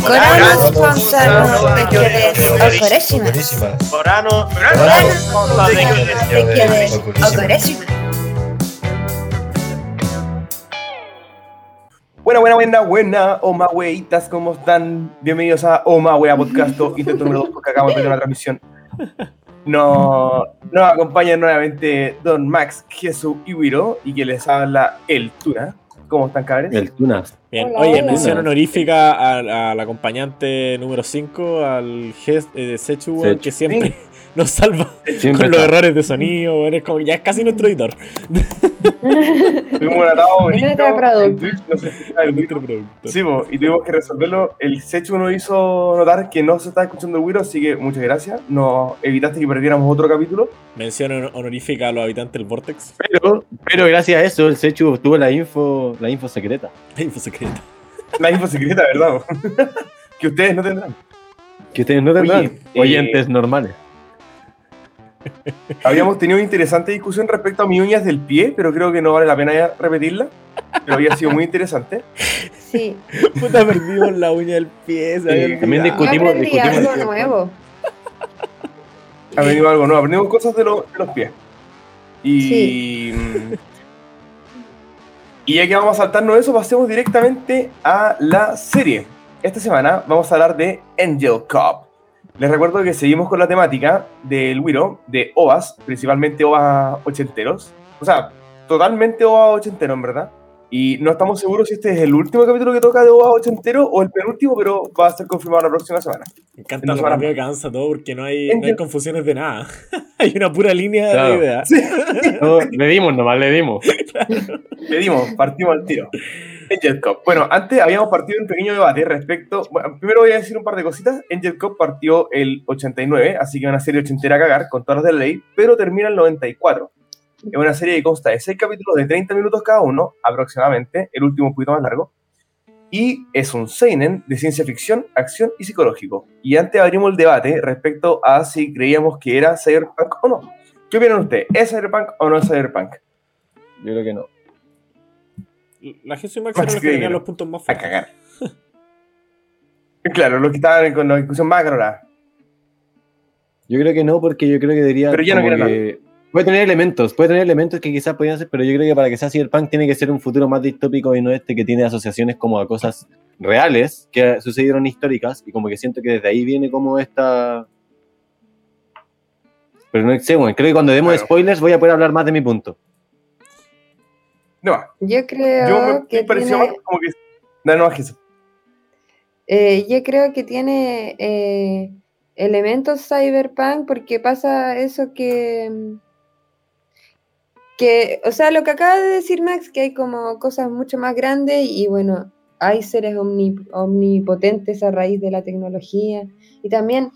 Corano sponsor de Kyodes Okoreshimasu. Corano, Corano sponsor de Kyodes. Buena, buena, buena, buena, Oma weitas, ¿cómo están? Bienvenidos a Oma Wea Podcast, intento número 2, porque acabamos de perder una transmisión. Nos, nos acompaña nuevamente Don Max, Jesús y Wiro, y que les habla el Tuna. ¿Cómo están, cabres? El Tunas. Bien, Hola, oye, hola. mención honorífica al, al acompañante número 5, al Ges- eh, de Sechu, weón, Sechu. que siempre nos salva Siempre con los está. errores de sonido, es como, ya es casi nuestro editor. Tuvimos un atado bonito Nuestro en. Twitch, no. Sí, po, y tuvimos que resolverlo. El Sechu nos hizo notar que no se está escuchando el Wiro, así que muchas gracias. Nos evitaste que perdiéramos otro capítulo. Mención honor- honorífica a los habitantes del Vortex. Pero, pero gracias a eso, el Sechu obtuvo la info, la info secreta. La info secreta. La info secreta, ¿verdad? que ustedes no tendrán. Que ustedes no tendrán Oye, eh, oyentes normales. Habíamos tenido una interesante discusión respecto a mis uñas del pie, pero creo que no vale la pena repetirla. Pero había sido muy interesante. Sí, Puta, perdimos la uña del pie. Sí, también olvidado. yo Discutimos- aprendí discutimos algo el nuevo. Ha venido algo nuevo. Aprendimos cosas de, lo- de los pies. Y. Y ya que vamos a saltarnos eso, pasemos directamente a la serie. Esta semana vamos a hablar de Angel Cop. Les recuerdo que seguimos con la temática del Wiro, de OVAs, principalmente OVAs ochenteros. O sea, totalmente OVA ochentero, en verdad. Y no estamos seguros si este es el último capítulo que toca de OVA ochentero o el penúltimo, pero va a ser confirmado la próxima semana. Me encanta Nos lo van a- rápido que avanza todo porque no hay, no hay confusiones de nada. hay una pura línea Claro. de idea. No, le dimos nomás, le dimos. Le dimos, partimos al tiro. Angel Cop. Bueno, antes habíamos partido un pequeño debate respecto. Bueno, primero voy a decir un par de cositas. Angel Cop partió el 89, así que una serie ochentera a cagar con todas las de ley, pero termina el 94. Es una serie que consta de 6 capítulos de 30 minutos cada uno, aproximadamente, el último un poquito más largo. Y es un seinen de ciencia ficción, acción y psicológico. Y antes abrimos el debate respecto a si creíamos que era cyberpunk o no. ¿Qué opinan ustedes? ¿Es cyberpunk o no es cyberpunk? Yo creo que no. La Jesús y Max Max eran los que tenían los puntos más A fuertes. cagar. Claro, los que estaban con la discusión más acalorada. Yo creo que no, porque yo creo que debería. Pero ya no que- Puede tener elementos, puede tener elementos que quizás podrían ser, pero yo creo que para que sea Cyberpunk tiene que ser un futuro más distópico y no este que tiene asociaciones como a cosas reales que sucedieron históricas y como que siento que desde ahí viene como esta. Pero no sé, bueno, creo que cuando demos Claro. spoilers voy a poder hablar más de mi punto. No, Yo creo yo me, que me pareció tiene, como que. No, eh, yo creo que tiene eh, elementos cyberpunk porque pasa eso que que, o sea, lo que acaba de decir Max, que hay como cosas mucho más grandes y bueno, hay seres omni- omnipotentes a raíz de la tecnología y también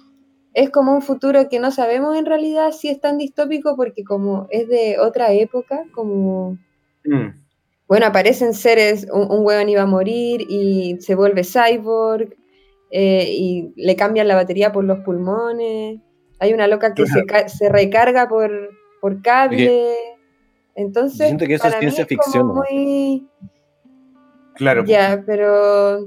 es como un futuro que no sabemos en realidad si es tan distópico porque como es de otra época, como Mm. bueno, aparecen seres, un, un hueón iba a morir y se vuelve cyborg eh, y le cambian la batería por los pulmones. Hay una loca que se, ca- se recarga por, por cable. Entonces, Yo siento que eso es mí ciencia como ficción, muy... Claro. Ya, pero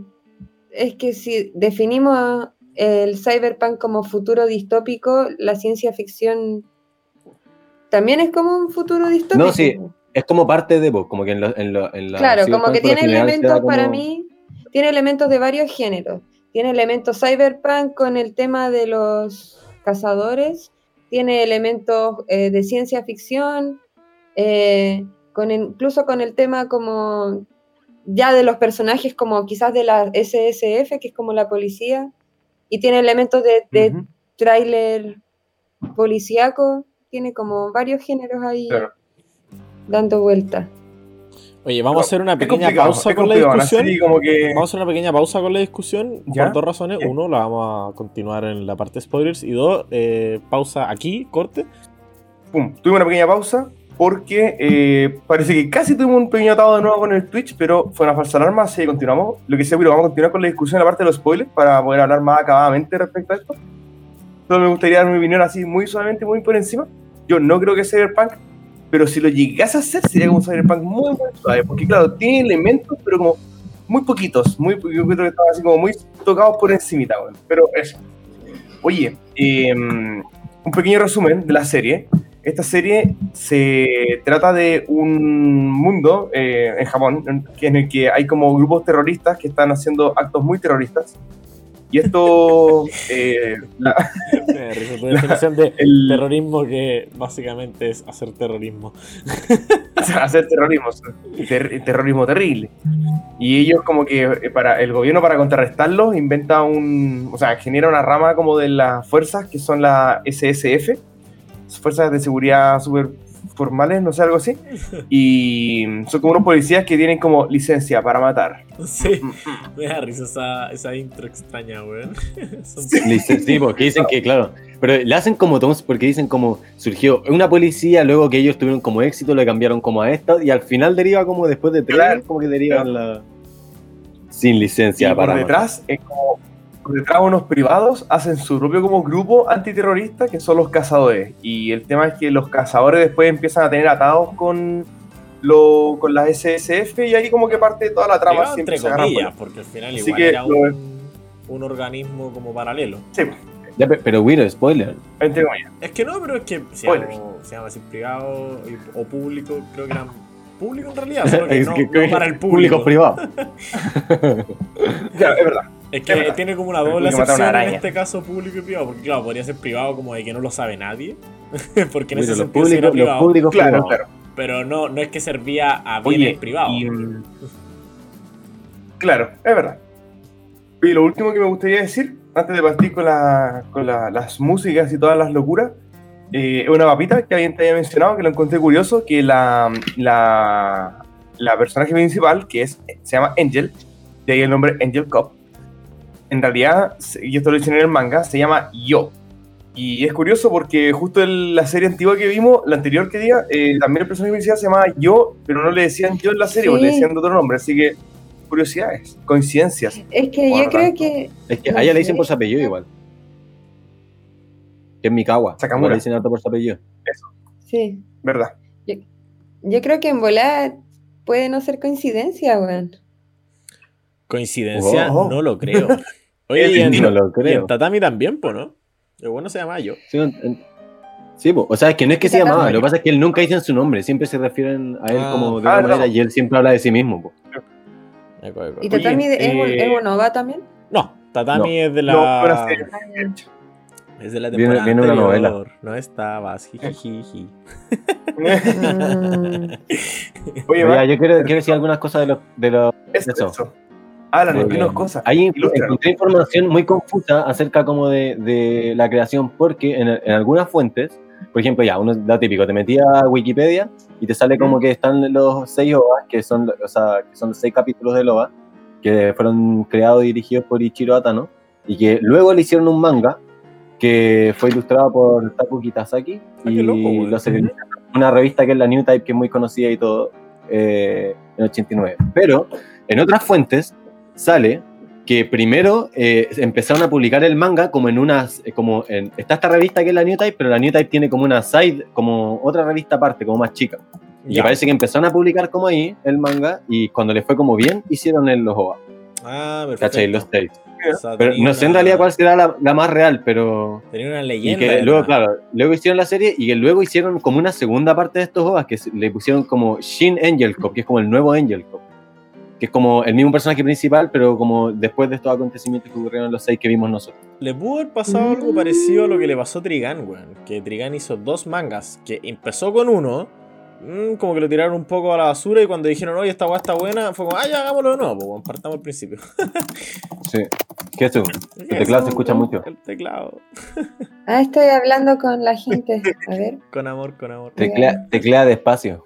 es que si definimos el cyberpunk como futuro distópico, la ciencia ficción también es como un futuro distópico. No, sí, Es como parte de vos, como que en, lo- en, lo- en la. Claro, como Cyberpunk que tiene elementos para mí, tiene elementos de varios géneros. Tiene elementos cyberpunk con el tema de los cazadores, tiene elementos eh, de ciencia ficción, eh, con incluso con el tema como ya de los personajes como quizás de la SSF, que es como la policía, y tiene elementos de, de tráiler policíaco, tiene como varios géneros ahí Claro. Dando vueltas. Oye, vamos a hacer una pequeña pausa con la discusión. como que. Vamos a hacer una pequeña pausa con la discusión ¿Ya? por dos razones. ¿Qué? Uno, la vamos a continuar en la parte de spoilers. Y dos, eh, pausa aquí, corte. Pum, tuvimos una pequeña pausa porque eh, parece que casi tuvimos un pequeño atado de nuevo con el Twitch, pero fue una falsa alarma, así que continuamos. Lo que sea, pero vamos a continuar con la discusión en la parte de los spoilers para poder hablar más acabadamente respecto a esto. Solo me gustaría dar mi opinión así muy suavemente, muy por encima. Yo no creo que sea Cyberpunk, pero si lo llegase a hacer sería como un Cyberpunk muy, muy suave, porque claro, tiene elementos, pero como muy poquitos, muy, yo creo que así como muy tocados por encimita, weón. Pero eso. Oye, eh, un pequeño resumen de la serie. Esta serie se trata de un mundo eh, en Japón en el que hay como grupos terroristas que están haciendo actos muy terroristas. Y esto... eh, la- definición de el- terrorismo que básicamente es hacer terrorismo. hacer terrorismo, ter- terrorismo terrible. Y ellos como que eh, para el gobierno para contrarrestarlo inventa un, o sea, genera una rama como de las fuerzas que son la SSF, fuerzas de seguridad super formales, no sé, algo así. Y son como unos policías que tienen como licencia para matar. Sí, me da risa esa, esa intro extraña, weón. Sí, porque dicen que, claro. Pero le hacen como todos, porque dicen como surgió una policía, luego que ellos tuvieron como éxito, le cambiaron como a esta, y al final deriva como después de tres, Claro. como que deriva la. Sin Y licencia por para. detrás, es como, unos privados hacen su propio como grupo antiterrorista que son los cazadores. Y el tema es que los cazadores después empiezan a tener atados con, lo, con las SSF y ahí como que parte toda la trama. Entre comillas, por- porque al final Así igual que era lo- un, un organismo como paralelo. Sí, Ya, pe- pero Wiro, spoiler. entre comillas. Es que no, pero es que se llama, se llama así privado y- o público, creo que eran público en realidad, solo que Es no, que- no para el público. privado. Claro, es verdad. Es que tiene como una doble público acepción en este caso público y privado, porque claro, podría ser privado como de que no lo sabe nadie, porque en ese sentido los privado, públicos Claro, privados. claro. pero no, no es que servía a Oye, bienes privados. y, mm, claro, es verdad. Y lo último que me gustaría decir, antes de partir con, la- con la- las músicas y todas las locuras, eh, es una papita que alguien te había mencionado, que lo encontré curioso, que la, la, la personaje principal, que es, se llama Angel, de ahí el nombre Angel Cop, en realidad, y esto lo dicen en el manga, se llama Yo. Y es curioso porque justo en la serie antigua que vimos, la anterior que día, eh, también el personaje principal se llamaba Yo, pero no le decían Yo en la serie, Sí. o le decían de otro nombre. Así que, curiosidades, coincidencias. Es que yo creo tanto. que. Es que No a ella le dicen por su apellido igual. Que es Mikawa. Sakamura. Le dicen harto por su apellido. Sí. ¿Verdad? Yo creo que en volar puede no ser coincidencia, weón. Coincidencia, Oh. no lo creo. Oye, y en. No lo y creo. en Tatami también, po, ¿no? El bueno se llama yo. Sí, en- en- sí, po. o sea, es que no es que se llamaba, lo que pasa es que él nunca dicen su nombre, siempre se refieren a él Ah. como de Ah, una no. manera y él siempre habla de sí mismo. po. Eco, eco. ¿Y Oye, Tatami de- es, eh, es Bonova también? No, Tatami es de No, una la. serie. es de la Viene- temporada viene una anterior. novela. No estabas, jijijiji. Mm. Oye, Oye, yo quiero, quiero decir algunas cosas de los... De eso. eso. Eh, dinos cosas. Ahí encontré información muy confusa acerca como de, de la creación, porque en, en algunas fuentes, por ejemplo, ya, uno lo típico, te metías a Wikipedia y te sale como Mm. que están los seis OVAs, que son, o sea, que son los seis capítulos del OVA, que fueron creados y dirigidos por Ichiro Atano, y que luego le hicieron un manga que fue ilustrado por Taku Kitasaki Ah, y loco, lo una revista que es la New Type, que es muy conocida y todo, eh, en 89. Pero en otras fuentes sale que primero eh, empezaron a publicar el manga como en unas, eh, como en, está esta revista que es la New Type, pero la New Type tiene como una side, como otra revista aparte, como más chica. Y parece que empezaron a publicar como ahí el manga y cuando les fue como bien, hicieron el los OVA, Ah, perfecto. ¿cachai? Los. O sea, Pero no sé en realidad cuál será la, la más real, pero... Tenía una Y leyenda. que detrás. luego, claro, luego hicieron la serie y que luego hicieron como una segunda parte de estos OVAs que le pusieron como Shin Angel Cop, que es como el nuevo Angel Cop. Que es como el mismo personaje principal, pero como después de estos acontecimientos que ocurrieron en los seis que vimos nosotros. Le pudo haber pasado algo Mm. parecido a lo que le pasó a Trigan, weón. Que Trigan hizo dos mangas. Que empezó con uno. mm, como que lo tiraron un poco a la basura. Y cuando dijeron, oye, esta weá está buena, fue como, ah, ya hagámoslo de nuevo, pues, weón, partamos al principio. Sí. ¿Qué es eso? El teclado se escucha mucho. El teclado. Ah, estoy hablando con la gente. A ver, Con amor, con amor. Teclea, teclea despacio.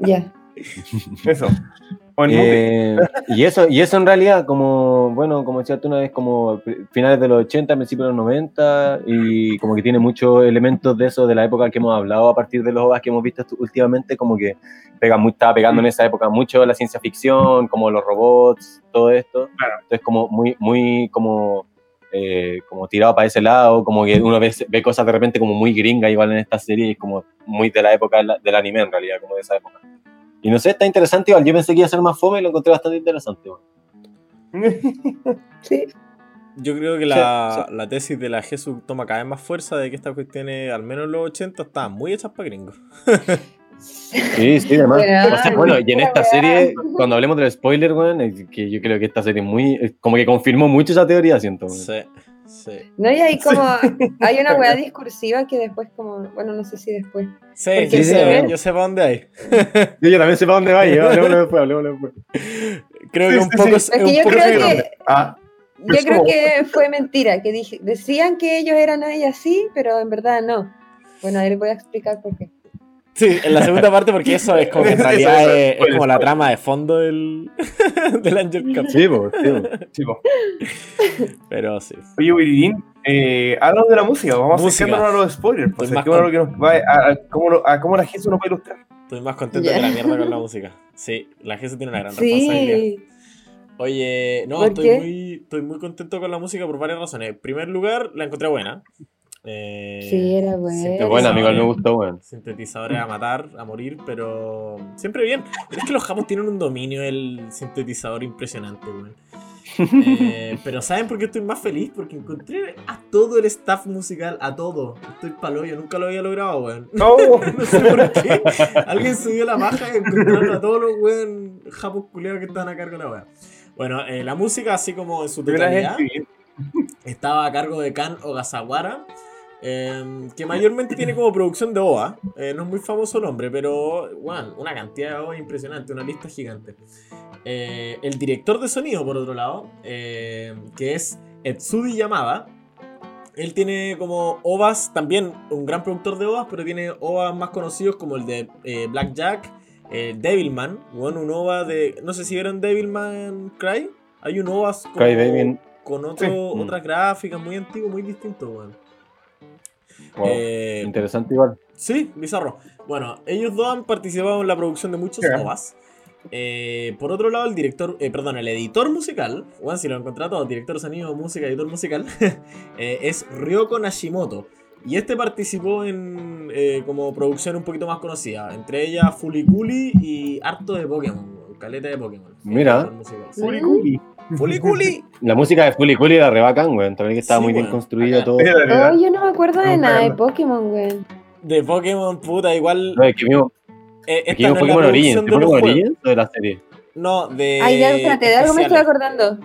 ya. Eso. Eh, y eso y eso en realidad, como, bueno, como decía tú una vez, como finales de los 80, principios de los 90, y como que tiene muchos elementos de eso, de la época que hemos hablado a partir de los OVAs que hemos visto últimamente, como que pega muy, estaba pegando en esa época mucho la ciencia ficción, como los robots, todo esto. Claro. Entonces como muy, muy como, eh, como tirado para ese lado, como que uno ve, ve cosas de repente como muy gringa igual en esta serie, y como muy de la época del anime en realidad, como de esa época. Y no sé, está interesante igual. Yo pensé que iba a ser más fome y lo encontré bastante interesante. Sí. Yo creo que la, la tesis de la Jesús toma cada vez más fuerza de que estas cuestiones, al menos en los 80, estaban muy hechas para gringos. Sí, sí, además. Weón, O sea, bueno, y en esta serie, cuando hablemos del spoiler, weón, es que yo creo que esta serie es muy. Como que confirmó mucho esa teoría, siento. weón. Sí, sí. No, y hay como, hay una weá discursiva que después como, bueno, no sé si después. Sí, sé, ve- yo sé para dónde hay. Yo, yo también sé para dónde va, yo, hablemoslo después, hablemoslo después. Creo Sí, que un sí, poco. sí. es Es un que yo poco creo negro. que, Ah, yo creo que fue mentira, que dije, decían que ellos eran ahí así, pero en verdad no. Bueno, ahí les voy a explicar por qué. Sí, en la segunda parte, porque eso es como en realidad eso, es, es como la trama de fondo del, del Angel Cup. Sí, po, sí, po. chico. Pero sí. Oye, Wiridín, eh, háblanos de la música. Vamos Música. acercándonos a los spoilers. Pues, más con- a, lo que nos va a, a, cómo, lo- a cómo la gente nos va a ilustrar. Estoy más contento Ya. que la mierda con la música. Sí, la gente tiene una gran responsabilidad. Sí. Oye, no, ¿Por estoy muy, estoy muy contento con la música por varias razones. En primer lugar, la encontré buena. Eh, Sí, era bueno. buena, amigo, me gustó, weón. Sintetizadores a matar, a morir, pero siempre bien. Pero es que los japos tienen un dominio del sintetizador impresionante, weón. Eh, pero ¿saben por qué estoy más feliz? Porque encontré a todo el staff musical, a todo. Estoy palo, yo nunca lo había logrado, weón. No, No sé por qué. Alguien subió la maja y encontraron a todos los weón japos culiados que estaban a cargo de la weá. Bueno, eh, la música, así como en su de totalidad, estaba a cargo de Kan Ogasawara, eh, que mayormente tiene como producción de OVA. Eh, no es muy famoso el hombre, pero bueno, una cantidad de OVA impresionante, una lista gigante. Eh, el director de sonido, por otro lado, eh, que es Etsudi Yamada. Él tiene como OVAs, también un gran productor de OVAs, pero tiene OVAs más conocidos como el de Blackjack, Devilman, bueno, un OVA de... No sé si vieron Devilman Cry. Hay un OVA Baby. con otro, Sí. otras gráficas muy antiguo, muy distinto, weón. Wow. Eh, Interesante igual. Sí, bizarro. Bueno, ellos dos han participado en la producción de muchos. Eh, por otro lado, el director, eh, perdón, el editor musical, bueno, si lo han contratado, director de sonido, música, editor musical, eh, es Ryoko Nashimoto. Y este participó en eh, como producción un poquito más conocida, entre ellas Fuliculi y harto de Pokémon, caleta de Pokémon. Mira. Editor Fuliculi. La música de Fully Cooley era re bacán, weón. También que estaba Sí, muy bien weón, construida bacán. todo. Oh, yo no me acuerdo de No, nada de. Pokémon, güey. De Pokémon, puta, igual. No, es que vimos, eh, es que no Pokémon Origins. ¿De Pokémon. Origins o de la serie? No, de. Ay, algo, espérate, de algo me estoy acordando.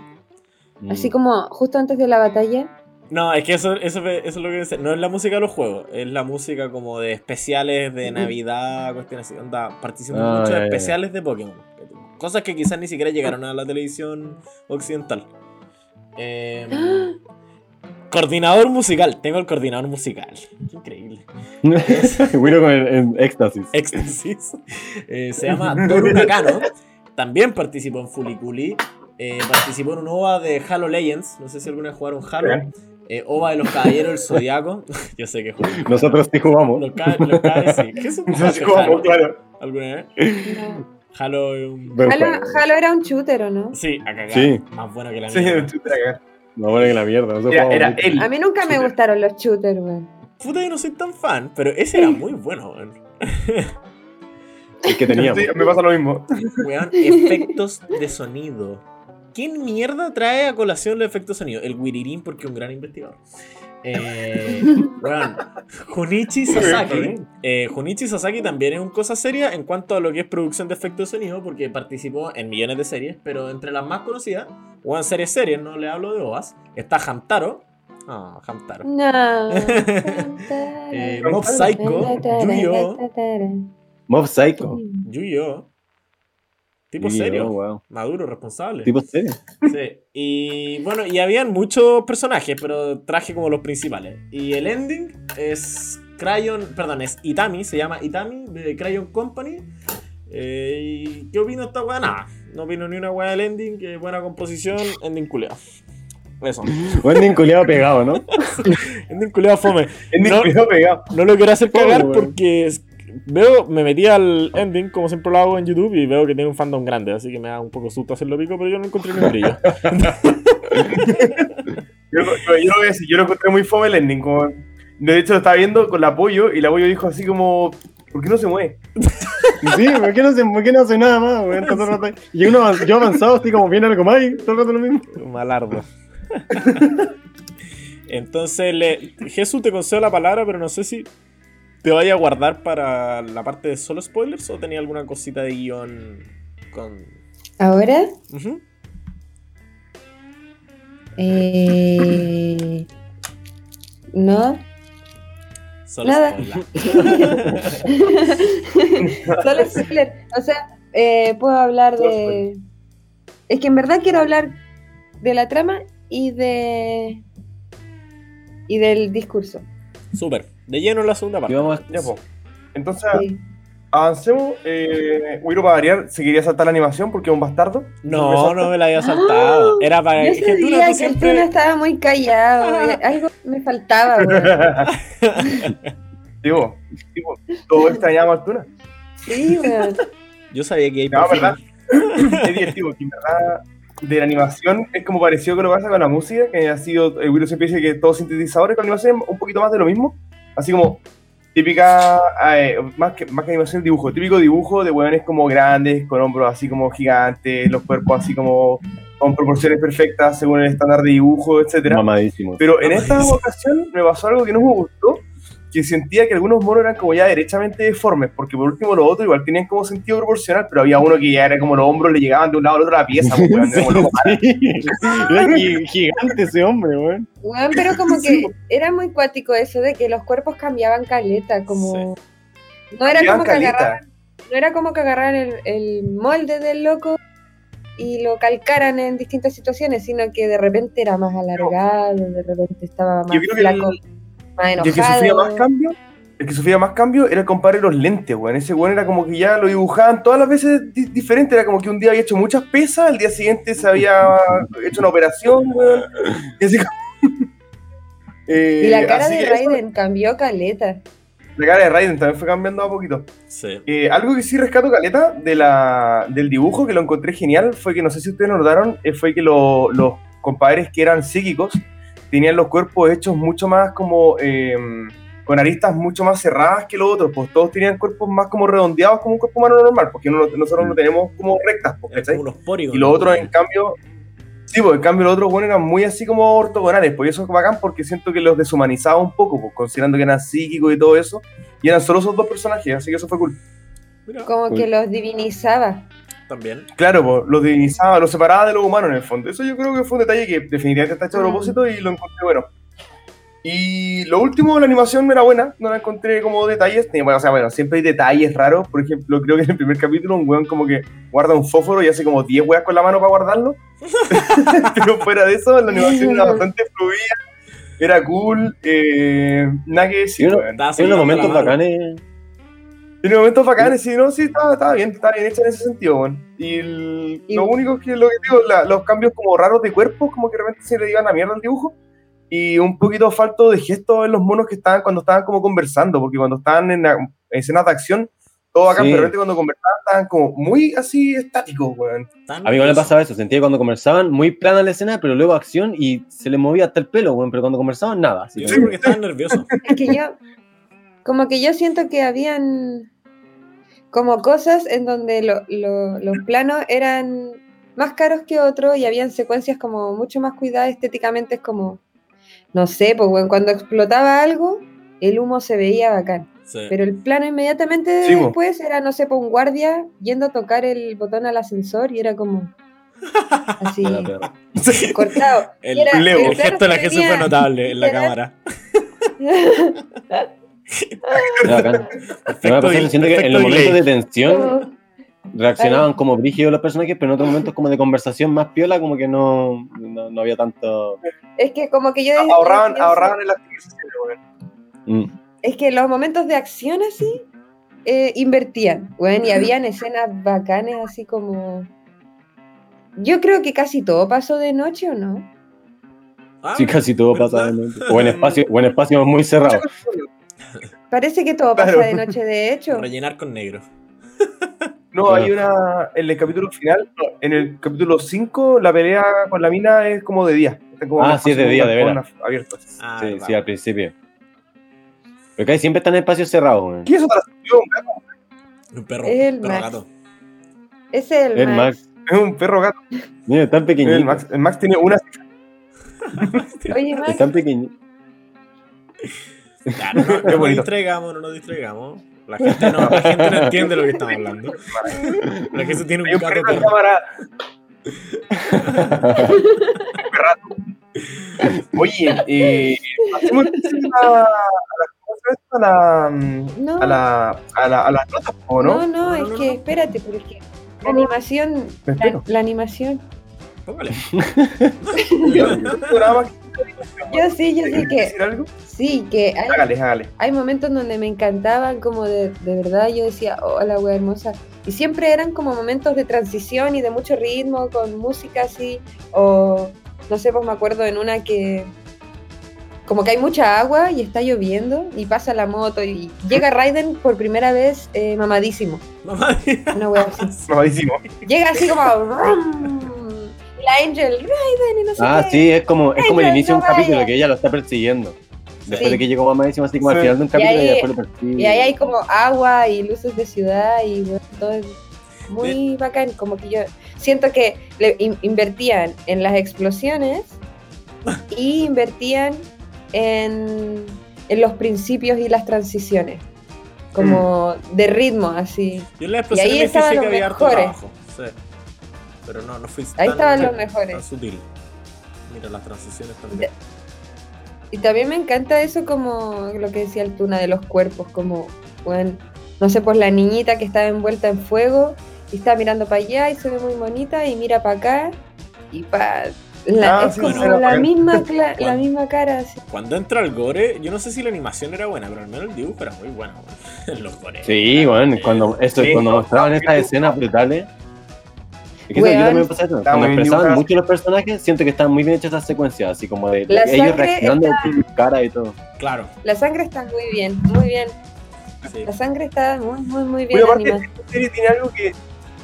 Mm. Así como justo antes de la batalla. No, es que eso, eso, eso es lo que dice. No es la música de los juegos, es la música como de especiales de Navidad, cuestiones así. Onda, participan Ah, mucho ya, de ya, ya. especiales de Pokémon. Cosas que quizás ni siquiera llegaron a la televisión occidental. Eh, coordinador musical, tengo el coordinador musical. Qué increíble. Willow con el, en éxtasis. Éxtasis. Eh, se llama Toru Nakano. También participó en Fuliculi. Eh, participó en un OVA de Halo Legends. No sé si alguna vez jugaron Halo. Eh, OVA de los Caballeros del Zodiaco. Yo sé que jugaron. Nosotros sí jugamos. Los caballeros, sí. ¿Qué es un Entonces, Halo? como, claro. ¿Alguna vez? No. Halo un. Era un shooter, ¿o no? Sí, a cagar. Sí. Más bueno que la Sí, mierda. tú te la cagas. No, bueno que la mierda. Era, él. A mí nunca me Shooter. gustaron los shooters, güey. Puta, yo no soy tan fan, pero ese era muy bueno, weón. El que teníamos. Sí, me pasa lo mismo. Weón, efectos de sonido. ¿Quién mierda trae a colación los efectos de sonido? El Wiririn, porque es un gran investigador. Eh, Junichi Sasaki. eh, Junichi Sasaki también es un cosa seria en cuanto a lo que es producción de efectos de sonido, porque participó en millones de series, pero entre las más conocidas, o en series series, no le hablo de OVAs, está Hamtaro. Ah, Hamtaro. No. Eh, Mob Psycho, Yu-Gi-Oh! Mob Psycho. Yu-Gi-Oh! Tipo serio, wow. maduro, responsable. Tipo serio. Sí. Y bueno, y habían muchos personajes, pero traje como los principales. Y el ending es Crayon, perdón, es Itami, se llama Itami de Crayon Company. Eh, ¿Y qué opino esta weá? Nada, no opino ni una weá del ending, que buena composición, ending culeado. Eso. Buen culiado pegado, ¿no? ending culeado fome. Mi No. pegado. No lo quiero hacer cagar porque veo, me metí al ending como siempre lo hago en YouTube y veo que tiene un fandom grande, así que me da un poco susto hacerlo pico, pero yo no encontré ni un brillo. Yo, yo, yo lo voy a decir, yo lo encontré muy fome el ending. Como, de hecho, lo estaba viendo con la apoyo y el apoyo dijo así como, ¿por qué no se mueve? Sí, ¿por qué no, se, por qué no hace nada más, weón? Todo el rato ahí. Y uno, yo avanzado, estoy como viene algo más y todo el rato lo mismo. Malardo. Entonces, le... Jesús te concedo la palabra, pero no sé si te vaya a guardar para la parte de solo spoilers o tenía alguna cosita de guion con. Ahora, eh, no, Solo Nada. spoiler. solo spoiler. O sea, eh, puedo hablar de. Es que en verdad quiero hablar de la trama y de. y del discurso. Súper. De lleno en la segunda parte. Vamos a- Ya. Entonces, Sí. avancemos. Eh, Wiro, para variar, se quería saltar la animación porque es un bastardo. No, no me la había saltado. Era para. Yo que tú sabía no- tú que el siempre- Tuna estaba muy callado. eh, Algo me faltaba. Digo, digo, todos extrañamos a Tuna. Sí, weón. Yo sabía que hay No, ¿verdad? es divertido, que en verdad de la animación es como parecido que lo que pasa con la música, que ha sido, el Wiro siempre dice que todos sintetizadores con animación es un poquito más de lo mismo, así como típica, eh, más, que, más que animación, dibujo, típico dibujo de hueones como grandes, con hombros así como gigantes, los cuerpos así como con proporciones perfectas según el estándar de dibujo, etcétera. Mamadísimo. Pero en esta ocasión me pasó algo que no me gustó, que sentía que algunos monos eran como ya derechamente deformes, porque por último los otros igual tenían como sentido proporcional, pero había uno que ya era como los hombros le llegaban de un lado al otro de la pieza, pues, weón. Sí. Gigante ese hombre, weón. Weón, pero como que era muy cuático eso de que los cuerpos cambiaban caleta, como... No era Cambiaban como que caleta. agarraran, no era como que agarraran el, el molde del loco y lo calcaran en distintas situaciones, sino que de repente era más alargado, de repente estaba más Yo creo que flaco, el- más Y el que sufría enojado. más cambio, el que sufría más cambio era el compadre de los lentes, weón. Ese weón era como que ya lo dibujaban todas las veces di- diferente, era como que un día había hecho muchas pesas, al día siguiente se había hecho una operación, weón. Y así como... Eh, Y la cara así de que eso- Raiden cambió caleta. la cara de Raiden también fue cambiando a poquito. Sí. Eh, algo que sí rescato, Caleta, de la, del dibujo, que lo encontré genial, fue que no sé si ustedes notaron, eh, fue que lo- los compadres que eran psíquicos tenían los cuerpos hechos mucho más como eh, con aristas mucho más cerradas que los otros, pues todos tenían cuerpos más como redondeados como un cuerpo humano normal, porque no- nosotros lo tenemos como rectas, pues, ¿cachai? como unos póligos. Y los otros, en cambio, sí, pues en cambio los otros bueno, eran muy así como ortogonales, pues y eso es bacán porque siento que los deshumanizaba un poco, pues considerando que eran psíquicos y todo eso, y eran solo esos dos personajes, así que eso fue cool. Como Cool. que los divinizaba. También. Claro, pues, los divinizaba, los separaba de los humanos en el fondo. Eso yo creo que fue un detalle que definitivamente está hecho a Mm. propósito y lo encontré bueno. Y lo último, la animación era buena, no la encontré como detalles. Bueno, o sea, bueno, siempre hay detalles raros. Por ejemplo, creo que en el primer capítulo un weón como que guarda un fósforo y hace como 10 weas con la mano para guardarlo. Pero fuera de eso, la animación era bastante fluida, era cool, eh, nada que decir, Sí. Estaba Tiene unos momentos bacanes. Tiene momentos bacanes, sí, no, sí, estaba, estaba bien, estaba bien hecha en ese sentido, weón. Y, el- Y- lo único que, lo que digo, la- los cambios como raros de cuerpo, como que de repente se le iban a mierda al dibujo. Y un poquito falto de gestos en los monos que estaban cuando estaban como conversando, porque cuando estaban en la- escenas de acción, todo acá, Sí. pero de repente cuando conversaban estaban como muy así estáticos, weón. A mí igual me pasaba eso, sentía que cuando conversaban muy plana la escena, pero luego acción y se le movía hasta el pelo, weón, pero cuando conversaban nada. así Yo como- creo que estaban nerviosos. Es que yo, como que yo siento que habían como cosas en donde lo- lo- los planos eran más caros que otros y habían secuencias como mucho más cuidadas estéticamente, es como, no sé, pues bueno, cuando explotaba algo, el humo se veía bacán. Sí. Pero el plano inmediatamente Sí, después era, no sé, pues un guardia yendo a tocar el botón al ascensor y era como así, cortado. El, era- el el gesto de la Jesús fue notable en la cámara. Me siento que en los momentos de tensión reaccionaban como brígidos los personajes, pero en otros momentos como de conversación más piola, como que no, no, no había tanto... Es que como que yo... Ahorraban, yo- ahorraban en las. Mm. Es que los momentos de acción así eh, invertían, bueno, y habían escenas bacanes así como... Yo creo que casi todo pasó de noche, ¿o no? Ah, Sí, casi todo ¿verdad? pasa de noche. O en espacio, en espacios muy cerrados. Parece que todo pasa de noche, de hecho. Rellenar con negro. No, hay una. En el capítulo final, no, en el capítulo 5, la pelea con la mina es como de día. Como Ah, sí, es de día, de veras. las- abierto. Ah, Sí, sí, al principio. Pero que ahí siempre están en espacios cerrados. ¿Qué es subió un? Un perro, Es el perro Max. gato. Ese es el, El Max. Max. Es un perro gato. Mira, tan pequeñito. El Max, el Max tiene una. Oye, Max, Es tan pequeñito. Ya, no, no, nos distraigamos, no nos distraigamos. La gente no, la gente no entiende lo que estamos hablando. La gente tiene un un gato perro. Oye, eh, entonces a, la- a la- a la, no, a la, a la, a las notas, ¿o no, no? no, No, es no, que no. espérate, porque la animación, la, la animación. Póngale. Yo sí, yo sí que, decir algo. sí, que hay, Hágale, hágale. hay momentos donde me encantaban, como de, de verdad yo decía, oh, la wea hermosa. Y siempre eran como momentos de transición y de mucho ritmo, con música así, o no sé, pues me acuerdo en una que como que hay mucha agua y está lloviendo y pasa la moto y llega Raiden por primera vez eh, mamadísimo, una wea así. Mamadísimo. Llega así como... y la Angel, Raiden y no sé Ah, qué. sí, es como, es como el inicio de un no vaya. capítulo que ella lo está persiguiendo. Después Sí. de que llegó mamadísimo, así como al Sí. final de un capítulo y, ahí- después lo persigue. Y ahí hay como agua y luces de ciudad y bueno, todo es muy bacán. Como que yo siento que le in- invertían en las explosiones y invertían en, en los principios y las transiciones. Como de ritmo, así. Yo en la Y explosión ahí me fijé que había harto trabajo. Sí. Pero no, no fui Ahí tan, estaban los tan mejores. sutil. Mira las transiciones también. Y también me encanta eso como lo que decía el Tuna de los cuerpos, como, bueno, no sé, pues la niñita que estaba envuelta en fuego y está mirando para allá y se ve muy bonita y mira para acá y pa la- Ah, es sí, como la misma cla- la Bueno. misma cara así. Cuando entra el gore, yo no sé si la animación era buena, pero al menos el dibujo era muy bueno. Los. Sí, bueno, cuando, Sí, cuando no, mostraban no, estas no. escenas brutales. Es que yo también me pasa eso. Está Cuando expresaban mucho los personajes, siento que están muy bien hechas esas secuencias, así como de, de La ellos sangre reaccionando a sus caras y todo. Claro. La sangre está muy bien, muy bien. Sí. La sangre está muy, muy, muy bien Bueno, aparte, animada. esta serie tiene algo que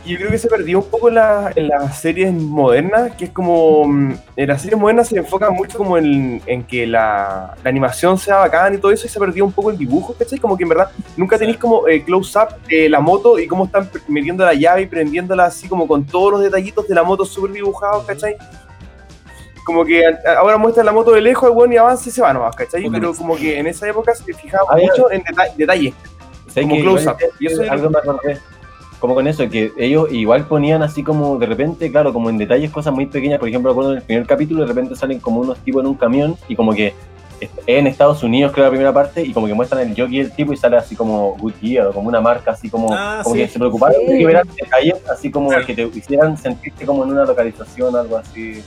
yo creo que se perdió un poco en, la- en las series modernas, que es como. mm, En las series modernas se enfoca mucho como en, en que la, la animación sea bacán y todo eso, y se perdió un poco el dibujo, ¿cachai? Como que en verdad nunca tenéis como eh, close-up de la moto y cómo están metiendo la llave y prendiéndola así como con todos los detallitos de la moto súper dibujados, ¿cachai? Como que ahora muestran la moto de lejos, weón y avanza y se va nomás, ¿cachai? Pero como que en esa época se fijaba mucho en deta- detalles. Como close-up. Y eso es- algo me acordé. Como con eso, que ellos igual ponían así como de repente, claro, como en detalles cosas muy pequeñas. Por ejemplo, recuerdo en el primer capítulo, de repente salen como unos tipos en un camión y como que es en Estados Unidos, creo la primera parte, y como que muestran el jockey del tipo y sale así como Goodyear o como una marca así como, Ah, como sí. que se preocuparon Sí. de que hubieran detalles así como Claro. que te hicieran sentirte como en una localización, algo así.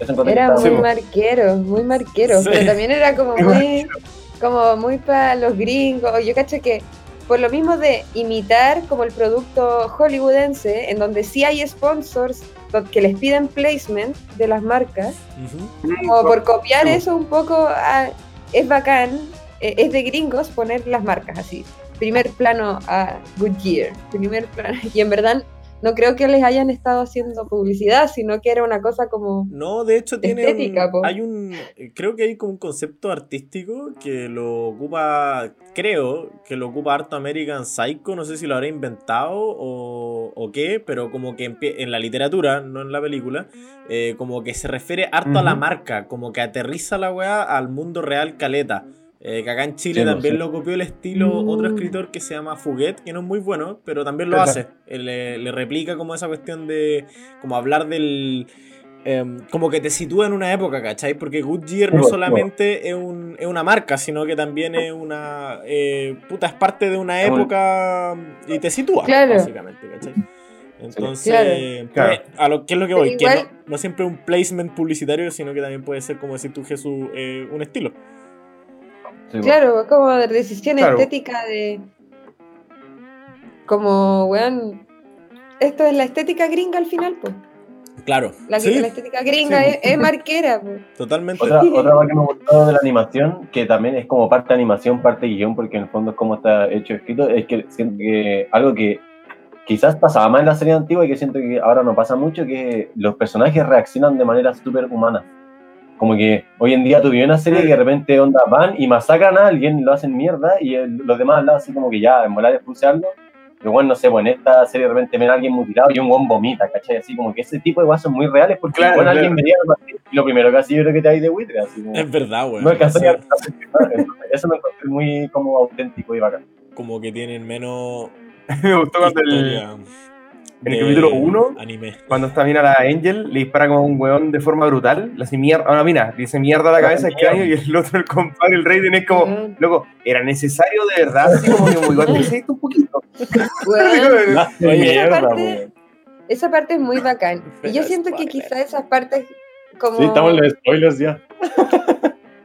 Eso encontré que Era muy marquero, muy marquero, Sí. pero también era como Muy muy, como muy para los gringos. Yo cacho que por lo mismo de imitar como el producto hollywoodense, en donde sí hay sponsors que les piden placement de las marcas, como por copiar eso un poco, ah, es bacán, eh, es de gringos poner las marcas así. Primer plano a Goodyear, primer plano, y en verdad no creo que les hayan estado haciendo publicidad, sino que era una cosa como... No, de hecho tiene Estética, un, hay un creo que hay como un concepto artístico que lo ocupa, creo que lo ocupa harto American Psycho, no sé si lo habrá inventado o, o qué, pero como que en la literatura, no en la película, eh, como que se refiere harto a la marca, como que aterriza la weá al mundo real caleta. Eh, que acá en Chile Sí, lo también sé. lo copió el estilo Mm. otro escritor que se llama Fuguet, que no es muy bueno, pero también lo hace. Él, le, le replica como esa cuestión de como hablar del... em, como que te sitúa en una época, ¿cachai? Porque Goodyear no Sí, solamente es, un- es una marca, sino que también es una... eh, puta, es parte de una época y te sitúa, Claro. básicamente, ¿cachai? Entonces, Claro. pues, a lo que es lo que voy, que no, no siempre un placement publicitario, sino que también puede ser, como decir tú, Jesús, eh, un estilo. Sí. Claro, como de decisión Claro. estética de. Como, weón. Esto es la estética gringa al final, pues. Claro, La, sí, la estética gringa Sí. es, es marquera, pues. totalmente. Otra, otra cosa que me gustó de la animación, que también es como parte animación, parte guion, porque en el fondo es como está hecho escrito, es que siento que algo que quizás pasaba más en la serie antigua y que siento que ahora no pasa mucho, que los personajes reaccionan de manera súper humana. Como que hoy en día tuve una serie que de repente onda van y masacran a alguien, lo hacen mierda y el- los demás al lado así como que ya, en volar expulse algo. pero bueno, no sé, pues en esta serie de repente ven a alguien mutilado y un buen vomita, ¿cachai? Así como que ese tipo de cosas son muy reales porque Claro, bueno, claro. alguien venía a partir y lo primero que hacía yo creo que te hay de buitre, así como, Es verdad, weón. no alcanzó a- Eso me encontré muy como auténtico y bacán. Como que tienen menos Me gustó cuando el, en el capítulo uno, Anime. cuando está mina la Angel, le dispara como un weón de forma brutal, le hace mierda a mina, le dice mierda a la cabeza el cráneo y el otro, el compadre, el Raiden es como, loco, era necesario de verdad, así como que muy igual esto un poquito. Mierda, esa parte- esa parte es muy bacán. Y yo siento que quizá esas partes como... Sí, estamos en los spoilers ya.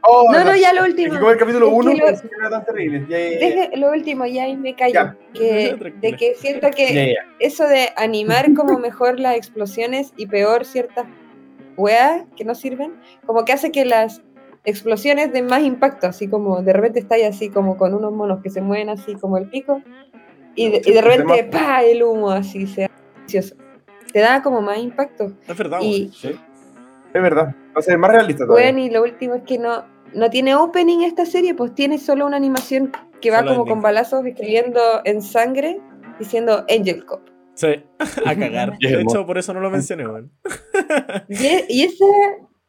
Oh, No, no, ya lo último. que como el capítulo Es que 1 lo- no tan terrible. Ya, ya, ya. Deje lo último, ya ahí me callo. Ya. Que, de que siento que Ya, ya. eso de animar como mejor las explosiones y peor ciertas weas que no sirven, como que hace que las explosiones den más impacto, así como de repente está ahí así como con unos monos que se mueven así como el pico y de, y de repente pa el humo así se. Te da como más impacto. Es verdad, Y weón. Es verdad. Va a ser más realista todavía. bueno, y lo último es que no no tiene opening esta serie, pues tiene solo una animación que va Solo como ending. con balazos escribiendo en sangre diciendo Angel Cop. Sí, a cagar. De hecho, por eso no lo mencioné, weón. Y, e- y ese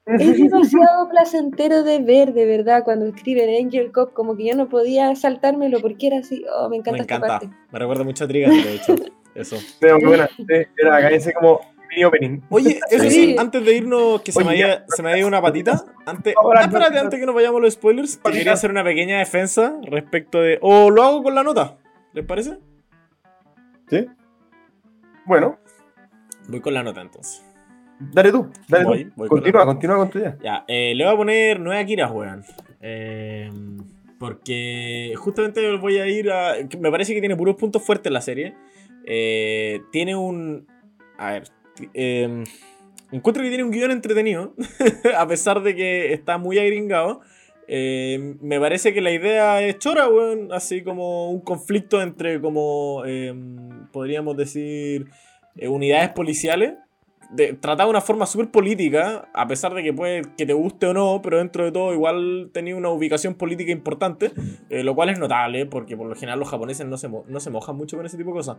es demasiado placentero de ver, de verdad, cuando escriben Angel Cop, como que yo no podía saltármelo porque era así, oh, me encanta, Me esta encanta. parte. Me recuerda mucho a Trigas, de hecho. Eso. Pero muy buena. Sí, Era acá ese como opening. Oye, eso sí, Sí. antes de irnos, que se, me haya, se me ido una patita. Antes, ah, espérate, antes que nos vayamos a los spoilers, te quería hacer una pequeña defensa respecto de. O lo hago con la nota, ¿les parece? ¿Sí? Bueno, Voy con la nota entonces. dale tú. Dale Voy, tú. voy con continúa, continúa con tu idea. Ya, eh, le voy a poner nueve Akiras, weón. Eh, porque justamente voy a ir a. Me parece que tiene puros puntos fuertes la serie. Eh, tiene un. A ver. Eh, encuentro que tiene un guion entretenido. a pesar de que está muy agringado. Eh, me parece que la idea es chora, weón. Así como un conflicto entre, como. eh, podríamos decir. eh, unidades policiales de, tratado de una forma súper política, a pesar de que puede que te guste o no, pero dentro de todo igual tenía una ubicación política importante, eh, lo cual es notable, porque por lo general los japoneses no se, no se mojan mucho con ese tipo de cosas.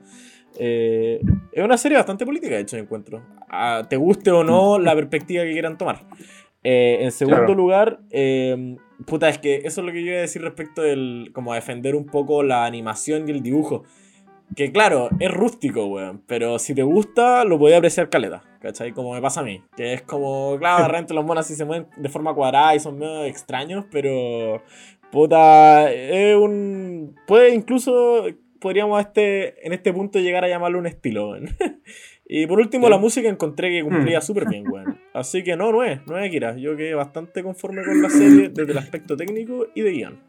Eh, es una serie bastante política, de hecho, yo encuentro. Ah, te guste o no la perspectiva que quieran tomar. Eh, en segundo Claro. lugar, eh, puta, es que eso es lo que yo iba a decir respecto del, como a defender un poco la animación y el dibujo. Que claro, es rústico, weón. Pero si te gusta, lo podés apreciar caleta. ¿Cachai? Como me pasa a mí. Que es como, claro, de repente los monos así se mueven de forma cuadrada y son medio extraños, pero. Puta, es un. Puede incluso. Podríamos a este, en este punto llegar a llamarlo un estilo, weón. Y por último, Sí. la música encontré que cumplía súper bien, weón. Así que no, no es, no es Akira. Yo quedé bastante conforme con la serie desde el aspecto técnico y de guion.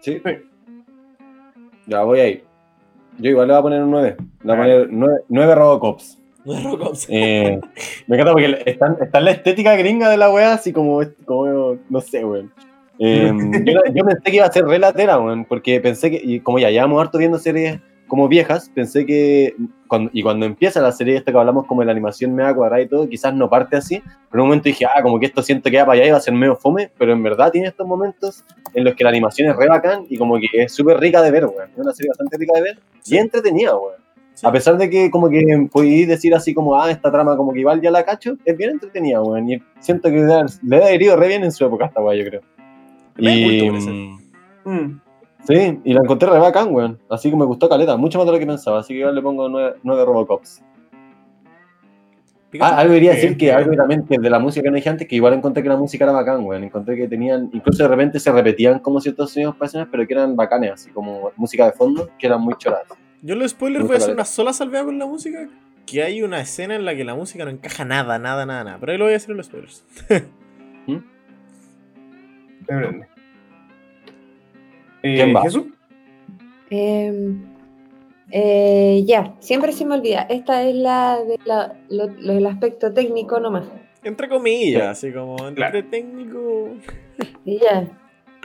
Sí. Ya voy ahí. Yo igual le voy a poner un 9. Le voy a poner 9, 9 Robocops. No es Rocops. Eh, me encanta porque está, está la estética gringa de la weá, así como, como no sé, weón. Eh, yo, yo pensé que iba a ser relatera, weón, porque pensé que, y como ya llevamos harto viendo series como viejas, pensé que, cuando, y cuando empieza la serie esta que hablamos como de la animación media cuadrada y todo, quizás no parte así, pero en un momento dije, ah, como que esto siento que va para allá y va a ser medio fome, pero en verdad tiene estos momentos en los que la animación es re bacán y como que es súper rica de ver, weón. Es una serie bastante rica de ver y entretenida, weón. Sí. A pesar de que como que podéis decir así como, ah, esta trama como que igual ya la cacho, es bien entretenida, weón. Y siento que le ha- herido re bien en su época esta weá, yo creo. Y, mm, Mm. Sí, y la encontré re bacán, weón. Así que me gustó caleta, mucho más de lo que pensaba. Así que igual le pongo nueve, nueve Robocops. Pikachu. Ah, algo quería Eh, decir que algo también que de la música que no dije antes, que igual encontré que la música era bacán, weón. Encontré que tenían, incluso de repente se repetían como ciertos sonidos pasiones, pero que eran bacanes, así como música de fondo, que eran muy choradas. Yo en los spoilers voy a hacer una sola salvedad con la música. Que hay una escena en la que la música no encaja nada, nada, nada, nada. Pero ahí lo voy a hacer en los spoilers. Me prende. Eh, ¿Quién va? ¿Jesús? Eh, eh, ya, siempre se me olvida. Esta es la, de la lo, lo del aspecto técnico nomás. Entre comillas, así como entre Claro. técnico. Y ya.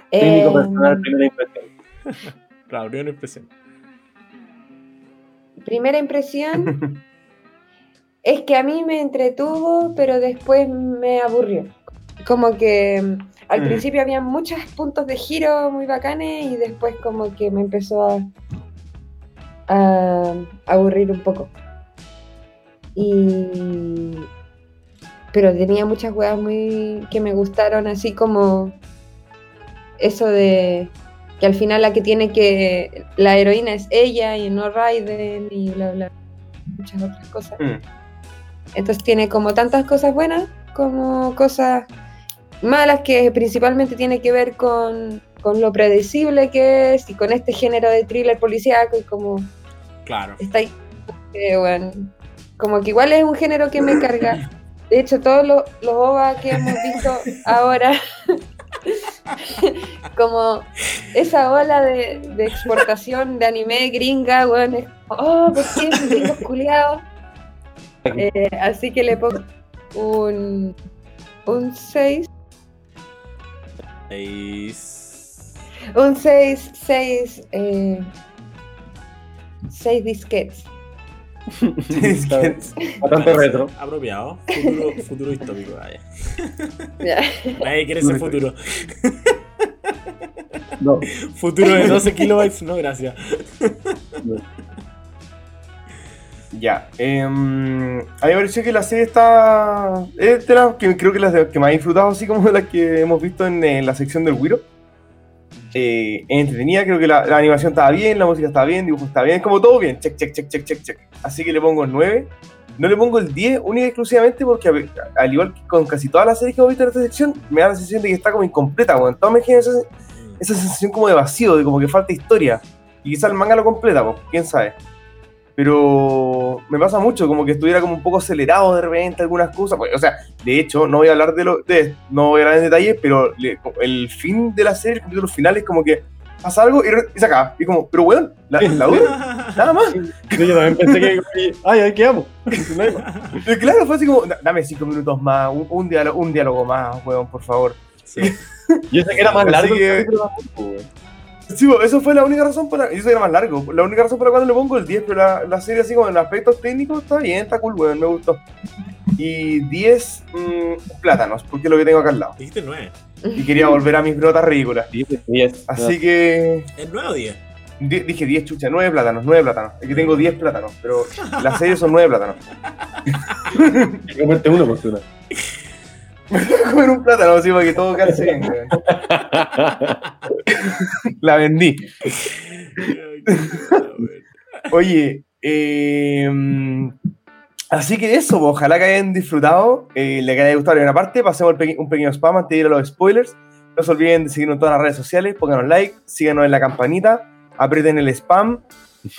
Técnico Eh, personal, primera impresión. Claro, primera impresión. primera impresión es que a mí me entretuvo, pero después me aburrió. Como que mm, al Mm. principio había muchos puntos de giro muy bacanes y después como que me empezó a, a aburrir un poco. Y pero tenía muchas weas muy que me gustaron, así como eso de que al final la que tiene que la heroína es ella y no Raiden y bla bla muchas otras cosas. Mm. Entonces tiene como tantas cosas buenas como cosas malas que principalmente tiene que ver con, con lo predecible que es y con este género de thriller policíaco y como Claro. está ahí. eh, bueno, como que igual es un género que me carga. De hecho, todos los, los OVA que hemos visto ahora, como esa ola de, de exportación de anime gringa, bueno, es como, oh, ¿por qué gringos culiados? Eh, así que le pongo un, un 6, Seis. un 6, 6, eh, 6 disquets. Bastante retro. Apropiado. Futuro, futuro distópico, vaya. Ya. Nadie quiere ese futuro. No. Futuro de 12 kilobytes, no, gracias. Ya. Eh, a mí me pareció que la serie está. Es de las que creo que las que más he disfrutado, así como de las que hemos visto en, eh, la sección del Wiro. Eh, entretenida, creo que la, la animación estaba bien, la música estaba bien, dibujo está bien, es como todo bien. Check, check, check, check, check, check. Así que le pongo el 9. No le pongo el 10 única y exclusivamente porque, a ver, al igual que con casi todas las series que hemos visto en esta sección, me da la sensación de que está como incompleta, weón. Todas me generan esa, esa sensación como de vacío, de como que falta historia. Y quizá el manga lo completa, pues, quién sabe. Pero me pasa mucho, como que estuviera como un poco acelerado de repente algunas cosas. Pues, o sea, de hecho, no voy a hablar de lo. De, no voy a hablar en detalle, pero le- el fin de la serie, el capítulo final es como que pasa algo y, y se acaba. Y como, pero weón, la, la dura, nada más. Sí, yo también pensé que. Ay, ahí quedamos. Pero claro, fue así como, "Da- dame cinco minutos más, un, un diálogo, un diálogo más, weón, por favor. Sí. Yo pensé que era más largo. que- weón. Sí, eso fue la única razón por la. Eso era más largo. La única razón por la cual le pongo el 10, pero la, la serie, así como en aspectos técnicos, está bien, está cool, weón, me gustó. Y 10 mm, plátanos, porque es lo que tengo acá al lado. Dijiste 9. Y quería volver a mis brotas ridículas. Sí, sí, yes. Así que. ¿Es 9 o 10? di- Dije 10 chucha, 9 plátanos, 9 plátanos. Es que tengo 10 plátanos, pero la serie son 9 plátanos. Comerte uno por una. Comer un plátano así para que todo calce bien, weón. La vendí. Oye, eh, así que eso, pues, ojalá que hayan disfrutado, eh, les haya gustado la primera parte, pasemos un pequeño spam antes de ir a los spoilers. No se olviden de seguirnos en todas las redes sociales, pónganos like, síganos en la campanita, aprieten el spam,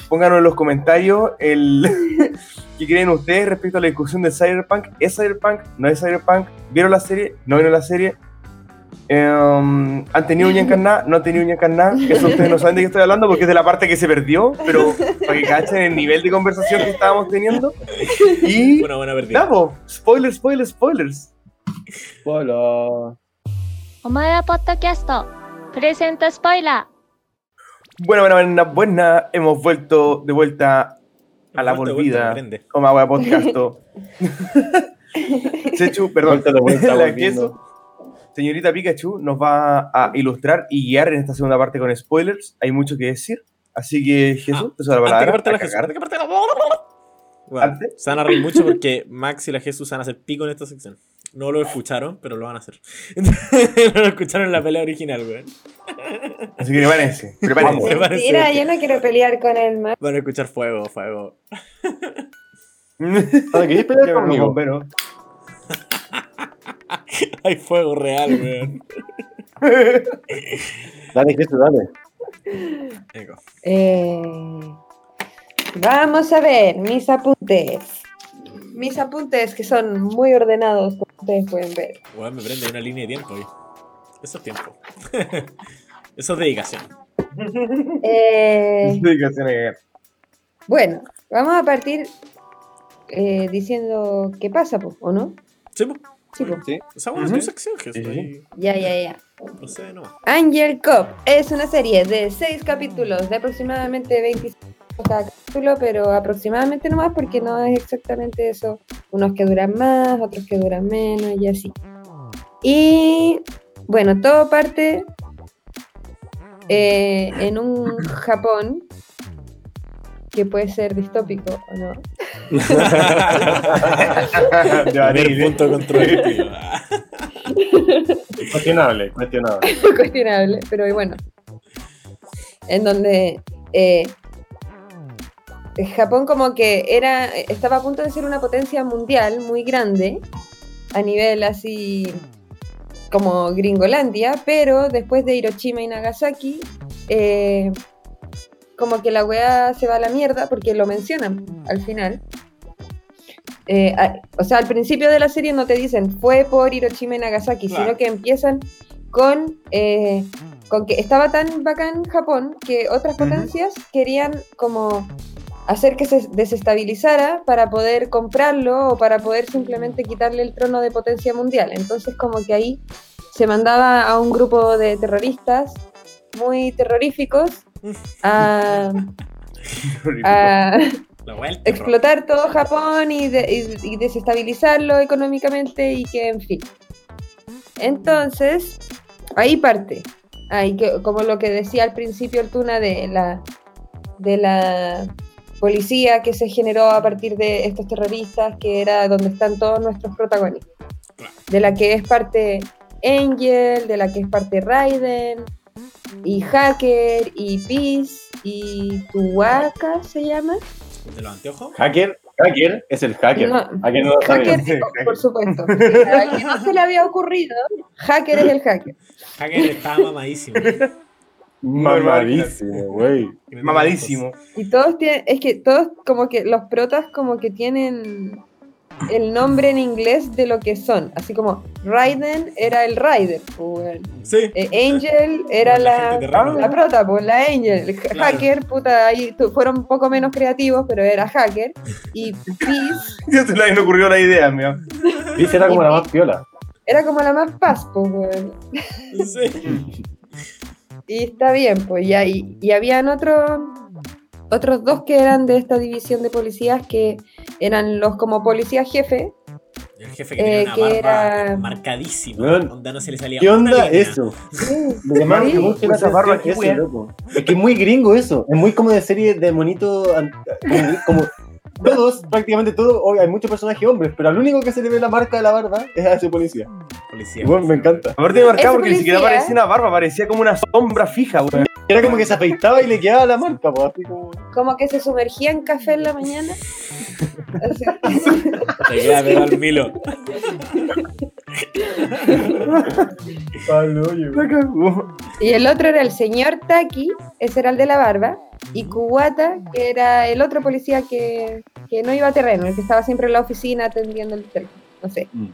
Pónganos en los comentarios el qué creen ustedes respecto a la discusión de Cyberpunk. ¿Es Cyberpunk? ¿No es Cyberpunk? ¿Vieron la serie? ¿No vieron la serie? Em, ¿Han tenido uña encarnada? ¿No han tenido uña encarnada? Eso ustedes no saben de qué estoy hablando porque es de la parte que se perdió, pero para que cachen el nivel de conversación que estábamos teniendo. Y. Una buena perdida. Davo, pues, spoilers, spoilers, spoilers. Hola. Omaeda Podcast presenta spoiler. Bueno, bueno, buena, pues buena. Hemos vuelto de vuelta a la volvida. O más a podcast. Chechu, perdón. Vuelta. Señorita Pikachu nos va a ilustrar y guiar en esta segunda parte con spoilers. Hay mucho que decir. Así que, Jesús, ah, te ah, la palabra. Antes que parte la, Jesús, que parte la... Se van a reír mucho porque Max y la Jesús van a hacer pico en esta sección. No lo escucharon, pero lo van a hacer. no lo escucharon en la pelea original, weón. Así que prepárense. Prepárense. Prepárense. Mentira, yo no quiero pelear con el más. Van a escuchar fuego, fuego. ¿queréis pelear pero conmigo? Hay fuego real, weón. Dale, Jesús, dale. Venga. Eh, vamos a ver mis apuntes. Mis apuntes que son muy ordenados, como ustedes pueden ver. Weón, me prende una línea de tiempo ahí. Eso es tiempo. Eso es dedicación. Eh, Dedicación bueno, vamos a partir eh, diciendo qué pasa, po, ¿o no? Sí, po. Sí, po. Sí. O sea, bueno, es tu sección, sí. ahí Ya, ya, ya. Procede nomás. Angel Cop es una serie de 6 capítulos, de aproximadamente 25 cada capítulo, pero aproximadamente nomás porque no es exactamente eso. Unos que duran más, otros que duran menos y así. Y bueno, todo parte eh, en un Japón que puede ser distópico o no. Primer punto controvertido. Cuestionable, cuestionable. cuestionable, pero bueno. En donde eh, Japón como que era estaba a punto de ser una potencia mundial muy grande a nivel así como Gringolandia, pero después de Hiroshima y Nagasaki eh, como que la weá se va a la mierda porque lo mencionan al final. Eh, a- o sea, al principio de la serie no te dicen fue por Hiroshima y Nagasaki, Claro. sino que empiezan con, eh, con que estaba tan bacán Japón que otras potencias querían como hacer que se desestabilizara para poder comprarlo o para poder simplemente quitarle el trono de potencia mundial. Entonces como que ahí se mandaba a un grupo de terroristas muy terroríficos a, explotar todo Japón y, de- y- y desestabilizarlo económicamente y que en fin. Entonces, ahí parte. Ahí que, como lo que decía al principio el Tuna de la de la policía que se generó a partir de estos terroristas, que era donde están todos nuestros protagonistas. De la que es parte Angel, de la que es parte Raiden, y Hacker, y Peace, y Tuwaka se llama. ¿De los anteojos? Hacker, hacker es el hacker. No, Hacker no lo sabía. Hacker, por- por supuesto. A quien no se le había ocurrido, Hacker es el hacker. Hacker estaba mamadísimo. Mamadísimo, güey. Mamadísimo. Y todos tienen, es que todos como que los protas como que tienen el nombre en inglés de lo que son. Así como Raiden era el Rider, pues. Sí. Eh, Angel era La la, la prota, pues la Angel. Claro. Hacker, puta, ahí fueron un poco menos creativos, pero era Hacker. Y Peace Ya se le ocurrido la idea, mira. Dice era como la más piola. era como la más paz, pues. Sí. Y está bien, pues ya. Y, y habían otros otros dos que eran de esta división de policías que eran los como policías jefe. El jefe que tenía Eh, una que barba era- marcadísima. Weón, Onda no se le salía ¿Qué onda línea. eso? Sí, mucho la esa barba, eso, wea. loco. Es que es muy gringo eso. Es muy como de serie de monito. Como, todos, prácticamente todos. obvio, hay muchos personajes hombres, pero al único que se le ve la marca de la barba es a ese policía. Policía. Bueno, me encanta. Aparte de marcado Ese porque ni siquiera parecía una barba, parecía como una sombra fija, weón. Era como que se afeitaba y le quedaba la marca, pues, así como. Como que se sumergía en café en la mañana. Así. Te queda pegado al Milo. Y el otro era el señor Taki, ese era el de la barba. Y Kuwata, que era el otro policía que, que no iba a terreno, el que estaba siempre en la oficina atendiendo el teléfono. No sé. Mm.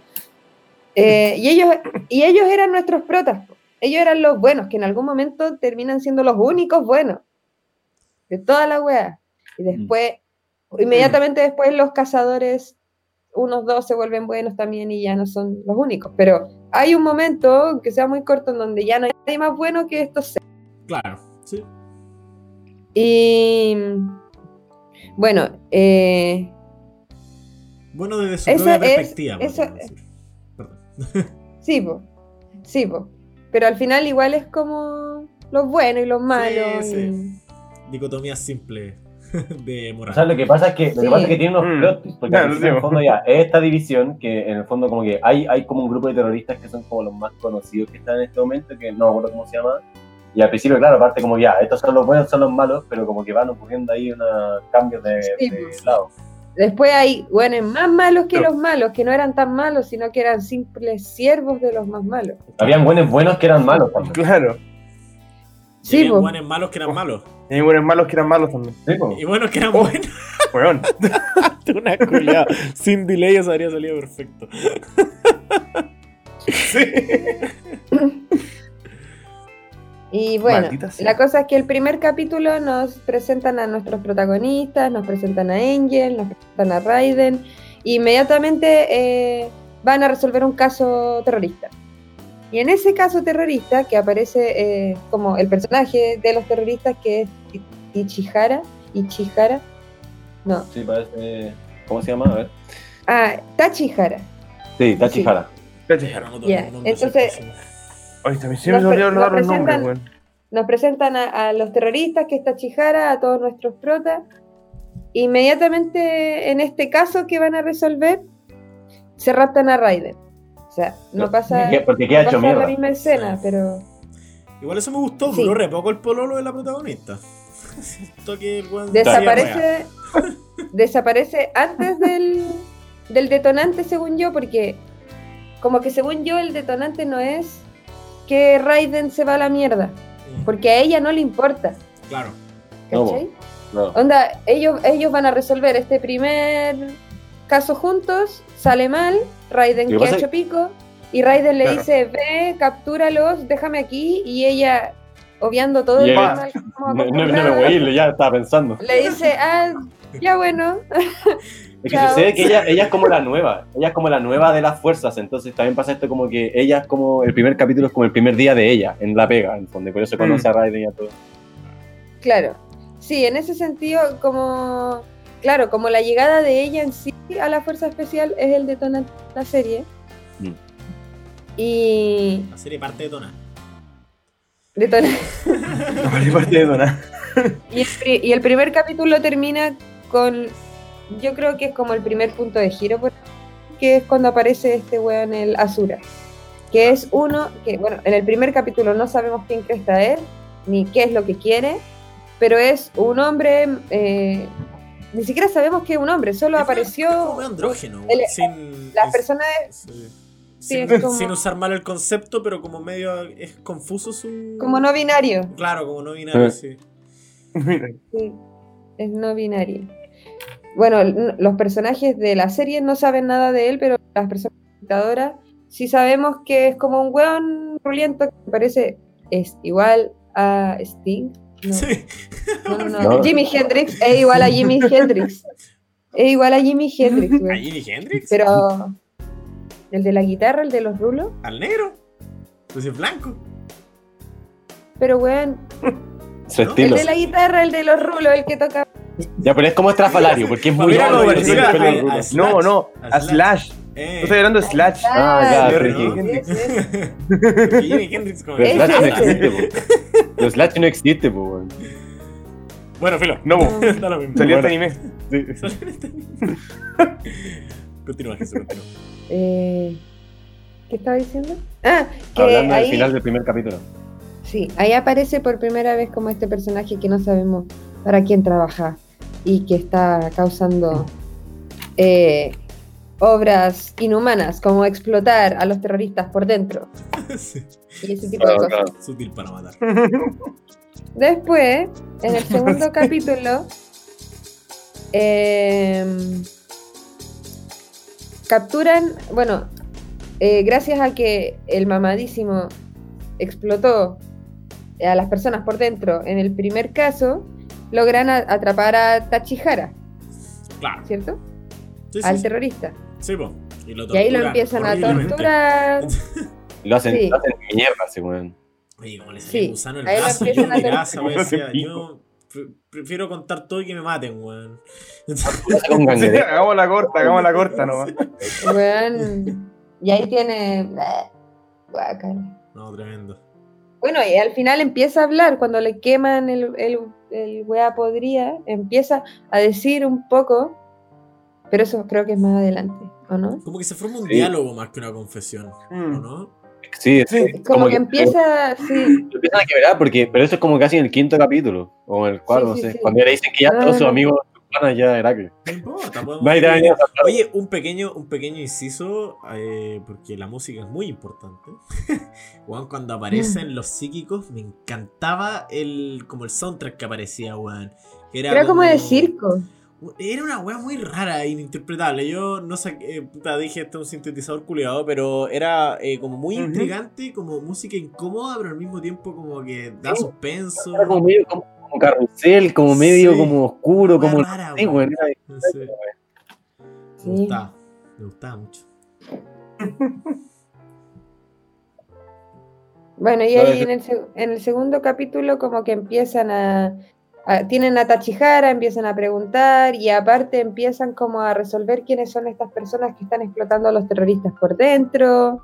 Eh, y, ellos, y ellos eran nuestros protas. Ellos eran los buenos, que en algún momento terminan siendo los únicos buenos. De toda la wea. Y después, inmediatamente después los cazadores, unos dos se vuelven buenos también y ya no son los únicos. Pero hay un momento, que sea muy corto, en donde ya no hay nadie más bueno que estos seis. Claro. Sí. Y bueno, eh, Bueno, desde su Esa propia es- perspectiva. esa- sí, po, sí, po. pero al final igual es como los buenos y los malos. sí. y- Dicotomía simple de moral. O sea, lo que pasa es que, lo que, Sí. pasa es que tiene unos Mm. plot twists, porque lo final, en el fondo ya, esta división, que en el fondo como que hay, hay como un grupo de terroristas que son como los más conocidos que están en este momento, que no me acuerdo cómo se llama, y al principio, claro, aparte como ya, estos son los buenos, son los malos, pero como que van ocurriendo ahí unos cambios de, Sí, de pues. lado. Después hay buenos más malos que Pero- los malos, que no eran tan malos, sino que eran simples siervos de los más malos. Habían buenos buenos que eran malos también. Claro. Y Sí, había buenos malos que eran malos. Y hay buenos malos que eran malos también. Y buenos que eran Oh. buenos. Weón. Una culiada. Sin delay eso habría salido perfecto. Sí. Y bueno, la cosa es que el primer capítulo nos presentan a nuestros protagonistas, nos presentan a Angel, nos presentan a Raiden, e inmediatamente eh, van a resolver un caso terrorista. Y en ese caso terrorista, que aparece eh, como el personaje de los terroristas, que es Ichihara, Ichihara, no, Sí, parece... ¿Cómo se llama? A ver. ah, Tachihara. Sí, Tachihara. Entonces- también siempre Nos se pre- olvidaron dar los nombres, presentan- weón. Nos presentan a, a los terroristas, que es Tachihara, a todos nuestros protas, inmediatamente en este caso que van a resolver, se raptan a Raiden. O sea, no pasa, porque- queda no hecho pasa la mierda. misma escena, Sí. pero Igual eso me gustó, Sí. duró re poco el pololo de la protagonista. Que el desaparece, desaparece antes del, del detonante, según yo, porque como que según yo el detonante no es que Raiden se va a la mierda, porque a ella no le importa, Claro. No, ¿cachai? No. Onda, ellos, ellos van a resolver este primer caso juntos, sale mal, Raiden queda hecho pico, y Raiden le Claro. dice, ve, captúralos, déjame aquí, y ella, obviando todo Y el tema, No, no- no me voy a ir, ya estaba pensando. le dice, ah, ya bueno, Es que Chao. sucede que ella, ella es como la nueva, ella es como la nueva de las fuerzas, entonces también pasa esto como que ella es como, el primer capítulo es como el primer día de ella, en la pega, en el fondo, y por eso conoce a Raiden y a todo. claro. Sí, en ese sentido, como, claro, como la llegada de ella en sí a la Fuerza Especial es el detonante de la serie. Mm. Y La serie parte de Tona. detona- No vale parte de donar. Y el, y el primer capítulo termina con. Yo creo que es como el primer punto de giro, por- que es cuando aparece este weón, el Asura. Que es uno que, bueno, en el primer capítulo no sabemos quién cresta es, ni qué es lo que quiere, pero es un hombre. eh, ni siquiera sabemos que es un hombre, solo Es como- es apareció. como andrógeno, el- sin, Las es- personas. sí. Sí, sin, es como- sin usar mal el concepto, pero como medio es confuso su. como no binario. Claro, como no binario, Eh. sí. Sí, es no binario. Bueno, los personajes de la serie no saben nada de él, pero las personas espectadoras sí sabemos que es como un weón ruliento que parece es igual a Sting. No, Sí. no, no. Jimi Hendrix es igual a Jimi Hendrix. Es igual a Jimi Hendrix, ¿A. Jimi Hendrix? Pero el de la guitarra, el de los rulos, ¿Al negro? Pues es blanco. pero weón, el de la guitarra, el de los rulos, el que toca. Ya, pero es como estrafalario, porque es muy Mira, largo a- a- No, no, A a Slash. Eh. No estoy hablando de Slash. Ah, ya, que- Ese, ese. Porque Jimi Hendrix como pero Ese, Slash no existe, po. Pero Slash no existe, po, weón. Bueno, filo. No, po. Da lo mismo. Salió este anime. Sí. Salió este anime. Continúa, Jesús, continúa. Eh, ¿Qué estaba diciendo? Ah, que Hablando del ahí, final del primer capítulo. sí, ahí aparece por primera vez como este personaje que no sabemos para quién trabaja y que está causando eh, obras inhumanas como explotar a los terroristas por dentro Sí. y ese tipo de Claro, cosas. claro. Sutil para matar. Después, en el segundo capítulo, em, capturan, bueno, eh, gracias a que el mamadísimo explotó a las personas por dentro en el primer caso, logran a- atrapar a Tachihara, Claro. ¿cierto? Sí, sí, Al sí. terrorista. Sí, po. Y, lo Y ahí lo empiezan a torturar. Lo hacen, Sí. lo hacen mierda, ese weón. Oye, como le salió Sí, gusano en ahí el lo brazo, yo empiezan a miraba hacer- esa wea y decía, yo pre- prefiero contar todo y que me maten, weón. Sí, hagamos la corta, hagamos la corta nomás. Weón, y ahí tiene... Guácala. No, tremendo. Bueno, y al final empieza a hablar, cuando le queman el, el, el weá podría, empieza a decir un poco, pero eso creo que es más adelante, ¿o no? Como que se forma un Sí. diálogo más que una confesión, ¿o Mm. no? Sí, Sí, es Como, que, empieza, sí, empiezan a quebrar, porque, pero eso es como casi en el quinto capítulo, o en el cuarto, Sí, sí, no sé. sí. Cuando ya le dicen que ya todos sus Ah. amigos, ya era que. No importa. Oye, un pequeño, un pequeño inciso, eh, porque la música es muy importante. Weón, cuando aparecen los psíquicos, me encantaba el como el soundtrack que aparecía, weón. Era, era como de circo. Era una weá muy rara e ininterpretable. Yo no sé, eh, puta, dije esto es un sintetizador culiado, pero era eh, como muy intrigante, como música incómoda, pero al mismo tiempo como que da Sí. suspenso. Era como medio como, como carrusel, como medio Sí. como oscuro, como. rara, Sí, No sé. Me gustaba, me gustaba mucho. Bueno, y ahí en el, en el segundo capítulo como que empiezan a- Tienen a Tachihara, empiezan a preguntar y aparte empiezan como a resolver quiénes son estas personas que están explotando a los terroristas por dentro.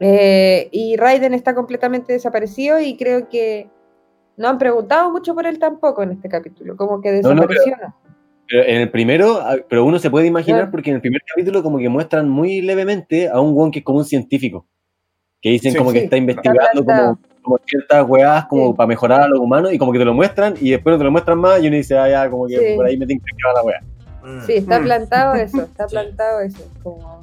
Eh, y Raiden está completamente desaparecido y creo que no han preguntado mucho por él tampoco en este capítulo, como que No, no, desapareció. ¿no? Pero en el primero, ah, pero uno se puede imaginar porque en el primer capítulo como que muestran muy levemente a un weón que es como un científico. Que dicen Sí, como que sí, está está investigando como, como ciertas weas como Sí. para mejorar a los humanos y como que te lo muestran y después no te lo muestran más y uno dice, ah, ya, como que Sí. por ahí me tienen que llevar la wea. Mm. Sí, está Mm. plantado eso, está Sí. plantado eso. Como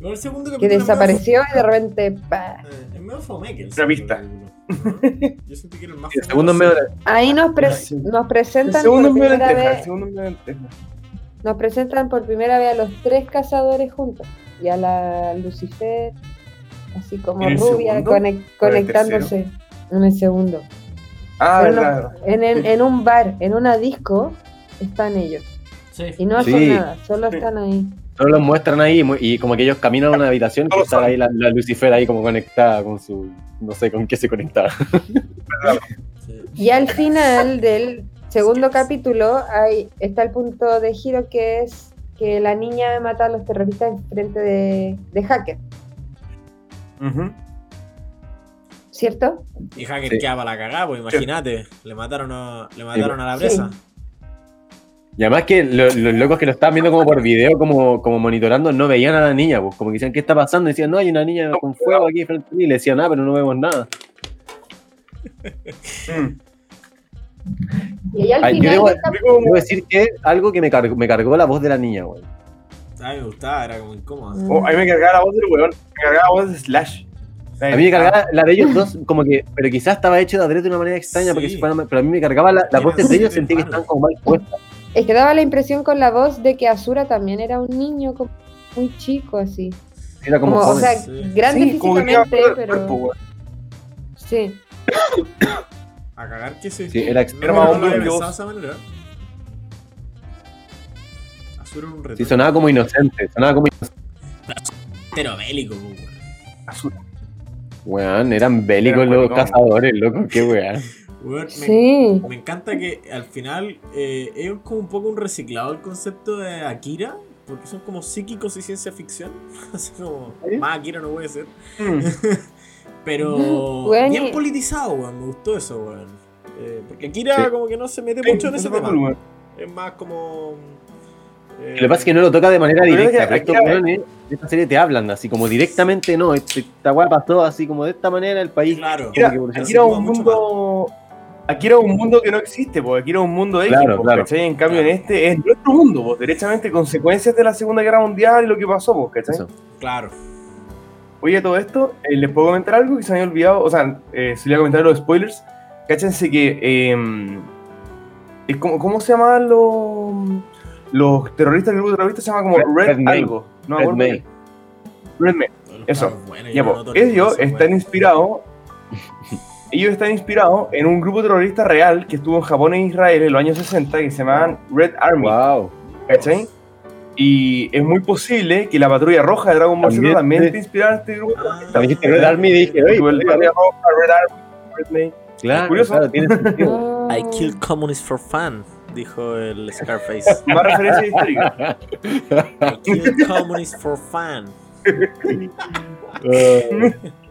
el segundo que desapareció y de repente, pa. eh, Es medio fome que el segundo capítulo, ¿no? Yo sentí que era el más el fome segundo medio Ahí nos, pre- Sí. nos El presentan segundo es por medio primera el vez, segundo nos presentan por primera vez a los tres cazadores juntos y a la Lucifer, así como ¿En el rubia, conectándose en el segundo. Ah, Pero no- verdad. en, en un bar, en una disco, están ellos. Sí. Y no hacen Sí. nada, solo Sí. sí. ahí. Solo los muestran ahí y como que ellos caminan a una habitación y está ahí la, la Lucifer ahí como conectada con su, no sé con qué se conectaba. Y al final del segundo capítulo hay, está el punto de giro que es que la niña mata a los terroristas en frente de, de Hacker, ¿cierto? Y Hacker Sí. quedaba la cagada, pues imagínate. Le mataron a, le mataron a la presa. Y además que lo- los locos que lo estaban viendo como por video, como, como monitorando, no veían a la niña, pues como que decían, ¿qué está pasando? Y decían, no, hay una niña con fuego aquí frente a mí. Y le decían, ah, pero no vemos nada. Mm. Y ahí al Ay, yo Debo decir que algo que me cargó, me cargó la voz de la niña, güey. A mí me gustaba, era como incómoda. oh, a mí me cargaba la voz del weón. Me cargaba la voz de Slash. A mí me cargaba la de ellos dos, como que, pero quizás estaba hecho de adrede de una manera extraña, porque Sí. si fuera- pero a mí me cargaba la, la voz de ellos, sentí que estaban como mal puestas. Es que daba la impresión con la voz de que Asura también era un niño como muy chico así. Era como, Como, o sea, Sí. grande Sí, como que quedaba físicamente, pero cuerpo, sí. A cagar que sí. Sí, era No, Era más no hombre que era un reto. sí, sonaba como inocente, sonaba como inocente. Pero bélico, weón. Weón, eran bélicos Era los maricón. cazadores, loco, qué weón. Weón, me- Sí. Me encanta que al final eh, es como un poco un reciclado el concepto de Akira, porque son como psíquicos y ciencia ficción. Así como, ¿Sí? más Akira no puede ser. Mm. Pero Weón, bien y- politizado, weón. Me gustó eso, weón. Eh, porque Akira Sí. como que no se mete Sí, mucho en ese se tema. Es más como. Eh, Lo que pasa es que no lo toca de manera directa, que pero estos aquí- weones de esta serie te hablan así como directamente, no, este- esta weá pasó así como de esta manera el país. Claro. Aquí era, aquí se era un mundo. Aquí era un mundo que no existe, porque aquí era un mundo X, Claro, claro. ¿cachai? En cambio, Claro. en este es nuestro mundo, pues, derechamente consecuencias de la Segunda Guerra Mundial y lo que pasó, pues, ¿cachai? Eso. Claro. Oye, todo esto, eh, ¿les puedo comentar algo que se me había olvidado? O sea, eh, si le voy a comentar los spoilers, cáchense que. eh, es como, ¿Cómo se llamaban los, los terroristas? El grupo terrorista se llama como Red- Red, Red May. algo. No, Red May. Red May. Eso. Ya, pues, ellos están inspirados. Ellos están inspirados en un grupo terrorista real que estuvo en Japón e Israel en los años 60 que se llamaban Red Army. Wow. ¿Cachai? Y es muy posible que la patrulla roja de Dragon Ball Z También, también inspirada en este grupo. Ah, Cuando dijiste Red Army dije, oye, patrulla roja, Red Army, Red May. claro, curioso. claro, tiene sentido. I kill communists for fun, dijo el Scarface. Más referencia histórica. I kill communists for fun. Uh,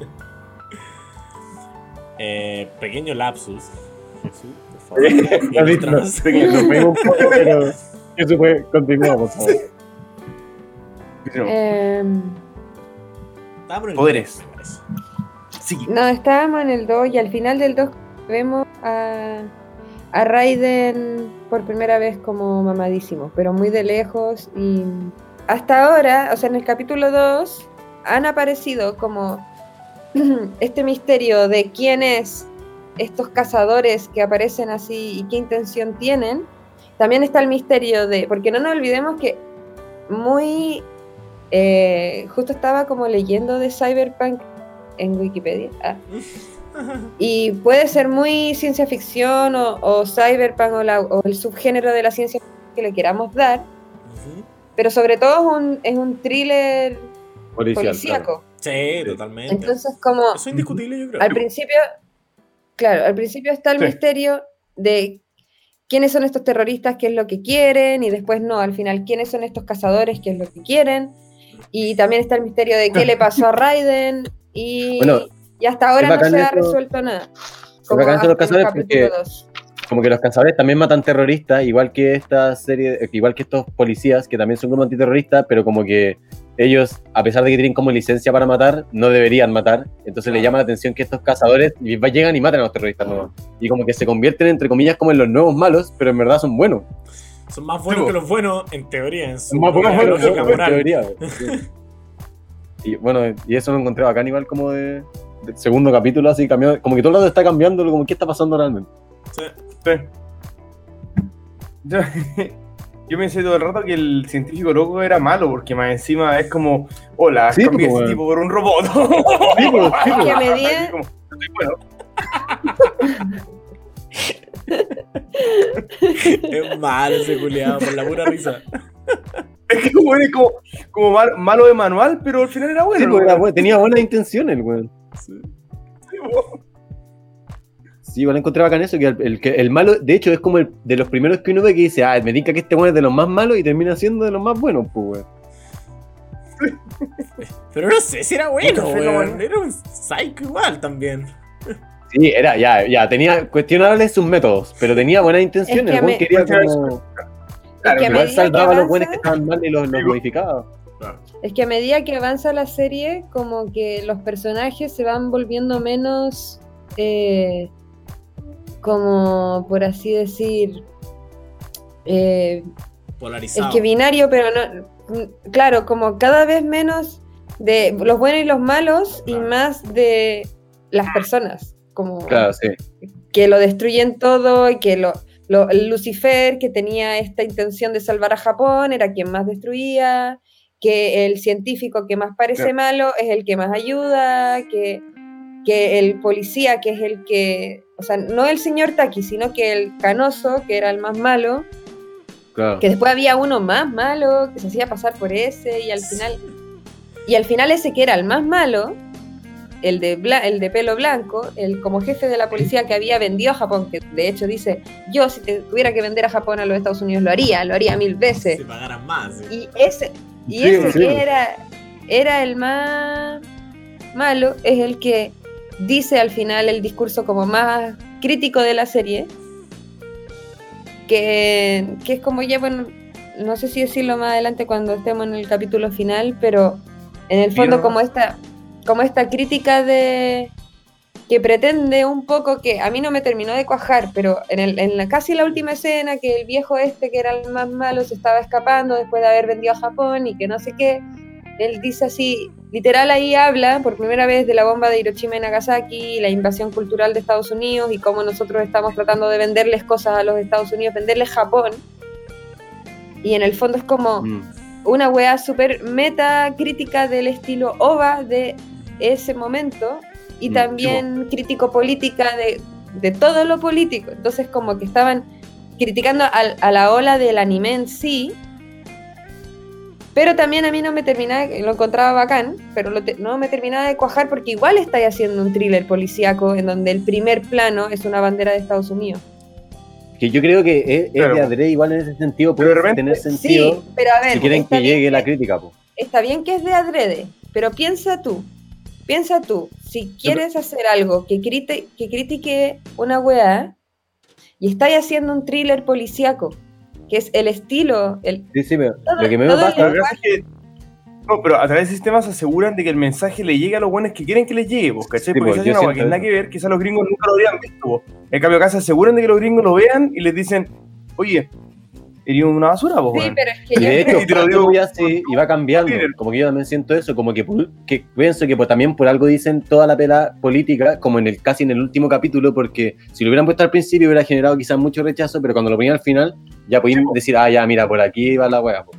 Eh, pequeño lapsus. Jesús, por favor. No, pero eso fue, continúa, por favor. Em, Poderes. Sí. no, estábamos en el 2 y al final del 2 vemos a, a Raiden por primera vez como mamadísimo, pero muy de lejos y hasta ahora, o sea, en el capítulo 2 han aparecido como este misterio de quién es estos cazadores que aparecen así y qué intención tienen. También está el misterio de, porque no nos olvidemos que muy, eh, justo estaba como leyendo de Cyberpunk en Wikipedia. ah, y puede ser muy ciencia ficción o, o cyberpunk o, la- o el subgénero de la ciencia que le queramos dar, Ujú. pero sobre todo es un, es un thriller Policial, policíaco. Sí, totalmente. Entonces, como Eso es indiscutible, yo creo. al principio, claro, al principio está el Sí. misterio de quiénes son estos terroristas, qué es lo que quieren, y después no, al final, quiénes son estos cazadores, qué es lo que quieren. Y también está el misterio de qué le pasó a Raiden, y, Bueno, y hasta ahora es no se ha resuelto nada. como bacán de los cazadores porque- dos. Como que los cazadores también matan terroristas, igual que esta serie, eh, igual que estos policías, que también son como antiterroristas, pero como que ellos, a pesar de que tienen como licencia para matar, no deberían matar. Entonces le llama la atención que estos cazadores llegan y matan a los terroristas nuevos. Y como que se convierten, entre comillas, como en los nuevos malos, pero en verdad son buenos. Son más buenos Sí, que los buenos, en teoría, en su Son más buenos que los buenos, en teoría. Y bueno, y eso lo encontré bacán igual como de, del segundo capítulo, así cambiando, como que todo el rato está cambiando, como qué está pasando realmente. Sí. Sí. Yo, yo pensé todo el rato que el científico loco era malo, porque más encima es como, hola, Sí, cambié pues, ese weón. tipo por un robot. Sí, pues, sí, pues. Que a medida- Así como, "Estoy bueno". Es malo ese culiado, por la pura risa. Es que es como, como mal- malo de manual, pero al final era bueno. Sí, pues, ¿no? era bueno, tenía buenas intenciones, el weón. Sí, igual encontré bacán eso, que el, el, que el malo, de hecho, es como el de los primeros que uno ve que dice, ah, me diga que este weón es de los más malos y termina siendo de los más buenos, pues, weón. Pero no sé si era bueno, weón. Era un psycho igual también. Sí, era, ya, ya, tenía cuestionables sus métodos, pero tenía buenas intenciones, Es que me- quería Claro, como... Claro, que a Igual medida que salvaba a los buenos que estaban mal y los, los modificaba. Es que a medida que avanza la serie, como que los personajes se van volviendo menos, eh, como por así decir, eh, Polarizado. es que binario, pero no, mm, claro, como cada vez menos de los buenos y los malos y más de las personas, como Claro, sí. que lo destruyen todo y que lo, Lucifer, que tenía esta intención de salvar a Japón, era quien más destruía, que el científico que más parece Claro. malo es el que más ayuda, que, que el policía, que es el que, o sea, no el señor Taki, sino que el canoso, que era el más malo, Claro. que después había uno más malo, que se hacía pasar por ese, y al final, y al final ese que era el más malo, el de, bla- el de pelo blanco, el como jefe de la policía que había vendido a Japón, que de hecho dice, yo si te tuviera que vender a Japón a los Estados Unidos lo haría, lo haría mil veces. Si pagaran más. sí. Y ese, y Sí, ese sí. que era, era el más malo, es el que dice al final el discurso como más crítico de la serie, que, que es como ya, bueno, no sé si decirlo más adelante cuando estemos en el capítulo final, pero en el fondo como esta, como esta crítica de que pretende un poco que a mí no me terminó de cuajar, pero en, el, en la, casi la última escena que el viejo este que era el más malo se estaba escapando después de haber vendido a Japón y que no sé qué, él dice así, literal ahí habla por primera vez de la bomba de Hiroshima y Nagasaki, la invasión cultural de Estados Unidos y cómo nosotros estamos tratando de venderles cosas a los Estados Unidos, venderles Japón. Y en el fondo es como Mm. una weá súper meta crítica del estilo OVA de ese momento y también crítico política de, de todo lo político. Entonces como que estaban criticando al- a la ola del anime en sí, pero también a mí no me terminaba, lo encontraba bacán, pero lo te- no me terminaba de cuajar porque igual estáis haciendo un thriller policíaco en donde el primer plano es una bandera de Estados Unidos. Que yo creo que es, es Claro. de adrede igual en ese sentido, Pero de puede repente- tener Sí, sentido pero a ver, si quieren que llegue la crítica, po. está bien que es de adrede, pero piensa tú, piensa tú, si quieres hacer algo que, crite- que critique una weá y estáis haciendo un thriller policíaco, que es el estilo, el, Sí, sí, pero Todo- lo que me pasa es que- No, pero a través del sistema se aseguran de que el mensaje le llegue a los buenos que quieren que les llegue, pues, ¿cachai? Sí, Porque pues, hace yo una que nada que ver, quizás los gringos nunca lo habrían visto. pues. En cambio, acá se aseguran de que los gringos lo vean y les dicen, oye, eres una basura, sí, pero es que Y yo de hecho, Y te lo digo- así, y va cambiando. Como que yo también siento eso, como que, pienso que pues, también por algo dicen toda la pela política, como en el casi en el último capítulo, porque si lo hubieran puesto al principio hubiera generado quizás mucho rechazo, pero cuando lo ponían al final, ya podían decir, ah, ya, mira, por aquí va la wea. po.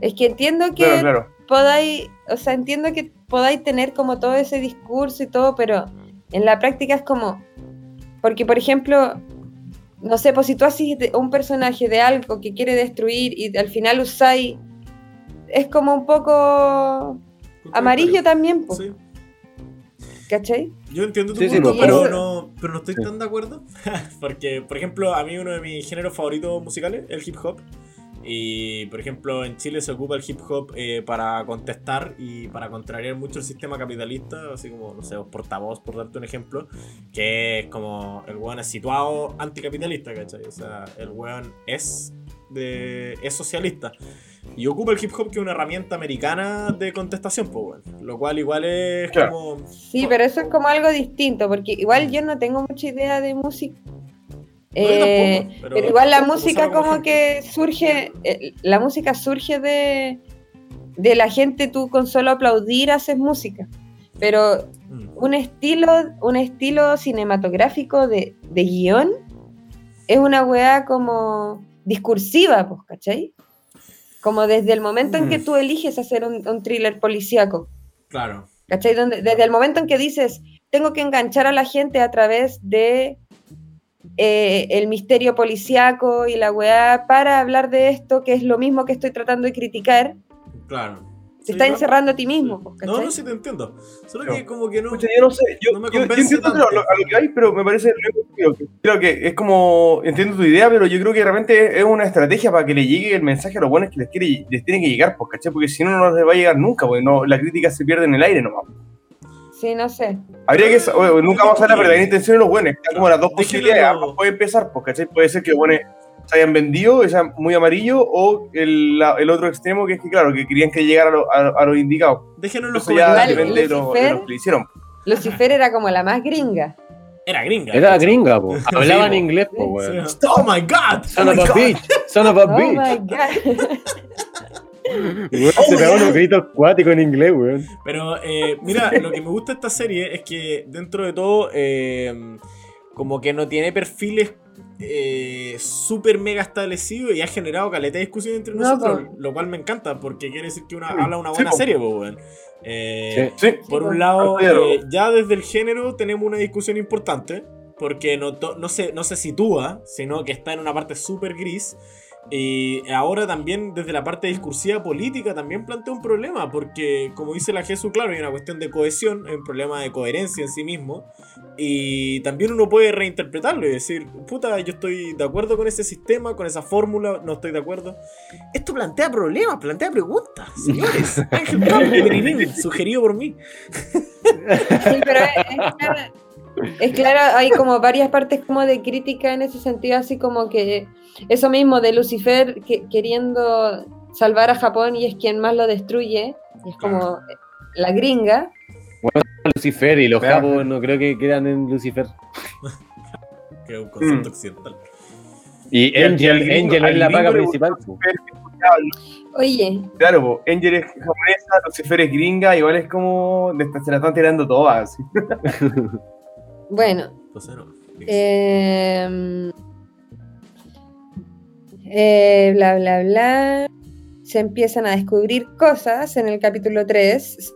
es que entiendo que Claro, claro. podáis, o sea, entiendo que podáis tener como todo ese discurso y todo, pero en la práctica es como, porque por ejemplo, no sé, pues si tú haces un personaje de algo que quiere destruir y al final usáis, es como un poco amarillo también, pues, Sí. ¿cachai? Yo entiendo tu Sí, sí, punto, pues, pero, pero- no, pero no estoy Sí. tan de acuerdo. Porque, por ejemplo, a mí uno de mis géneros favoritos musicales, el hip hop, Y, por ejemplo, en Chile se ocupa el hip hop eh, para contestar y para contrariar mucho el sistema capitalista, así como, no sé, portavoz, por darte un ejemplo, que es como el weón es situado anticapitalista, ¿cachai? O sea, el weón es, de, es socialista. Y ocupa el hip hop que es una herramienta americana de contestación, pues, weón. Lo cual igual es Claro. como... Sí, pero eso es como algo distinto, porque igual yo no tengo mucha idea de música. Eh, tampoco, pero, pero igual la música como que surge, eh, la música surge de, de la gente, tú con solo aplaudir haces música. Pero Mm. un estilo, un estilo cinematográfico de, de guion es una weá como discursiva, pues, ¿cachai? Como desde el momento en que Mm. tú eliges hacer un, un thriller policíaco. Claro. ¿Cachai? Donde, desde el momento en que dices, tengo que enganchar a la gente a través de eh, el misterio policíaco y la weá para hablar de esto, que es lo mismo que estoy tratando de criticar, Claro. te Sí, está claro. encerrando a ti mismo. pues, No, no, sí te entiendo. Solo No. que como que no... Pucha, yo no sé, yo, No me yo- entiendo tanto. lo, lo- a lo que hay, pero me parece creo que, creo que es como, entiendo tu idea, pero yo creo que realmente es una estrategia para que le llegue el mensaje a los buenos que les, quiere, les tiene que llegar, pues, ¿cachai? Porque si no, no les va a llegar nunca, porque no, la crítica se pierde en el aire nomás. Sí, no sé. Habría que, oye, nunca vamos a ver la verdadera intención de los buenos, están como las dos posibilidades, ambas pueden empezar, pues, ¿cachai? Puede ser que los buenos se hayan vendido, sean muy amarillo, o el, la- el otro extremo que es que, claro, que querían que llegara a lo, a, a lo indicado. Déjenos en los comentarios. Depende de lo, de Lucifer- lo que le hicieron. Lucifer era como la más gringa. Era gringa. Era ¿cachai? gringa, po. Hablaba en po. inglés, po, weón. Sí. Oh my god. Oh Son my of a bitch. Son of a Oh bitch. my god. Weón, se pegó unos gritos cuáticos en inglés, weón. Pero eh, mira, lo que me gusta de esta serie es que dentro de todo, eh, como que no tiene perfiles eh, súper mega establecidos y ha generado caleta de discusión entre No, nosotros, lo cual me encanta porque quiere decir que una, habla una Sí, buena po. serie, po, weón. Eh, Sí. Por Sí, un lado, eh, ya desde el género tenemos una discusión importante, porque no, to- no, se, no se sitúa, sino que está en una parte súper gris. Y ahora también desde la parte discursiva política también plantea un problema, porque como dice la Jesús, claro, hay una cuestión de cohesión, hay un problema de coherencia en sí mismo, y también uno puede reinterpretarlo y decir, puta, yo estoy de acuerdo con ese sistema, con esa fórmula, no estoy de acuerdo. Esto plantea problemas, plantea preguntas, señores. Ángel Campo, Merinín, sugerido por mí. Sí, pero es, es es claro, hay como varias partes como de crítica en ese sentido, así como que eso mismo de Lucifer que- queriendo salvar a Japón y es quien más lo destruye, y es como la gringa. Lucifer y los Claro. capos no creo que quedan en Lucifer. Que es un concepto Mm. occidental. Y Angel, gringo- Angel es la paga principal. Oye, Claro, po, Angel es japonesa, Lucifer es gringa, igual es como. Se la están tirando todas. bueno, Entonces, no. eh, eh, bla, bla, bla. Se empiezan a descubrir cosas en el capítulo 3.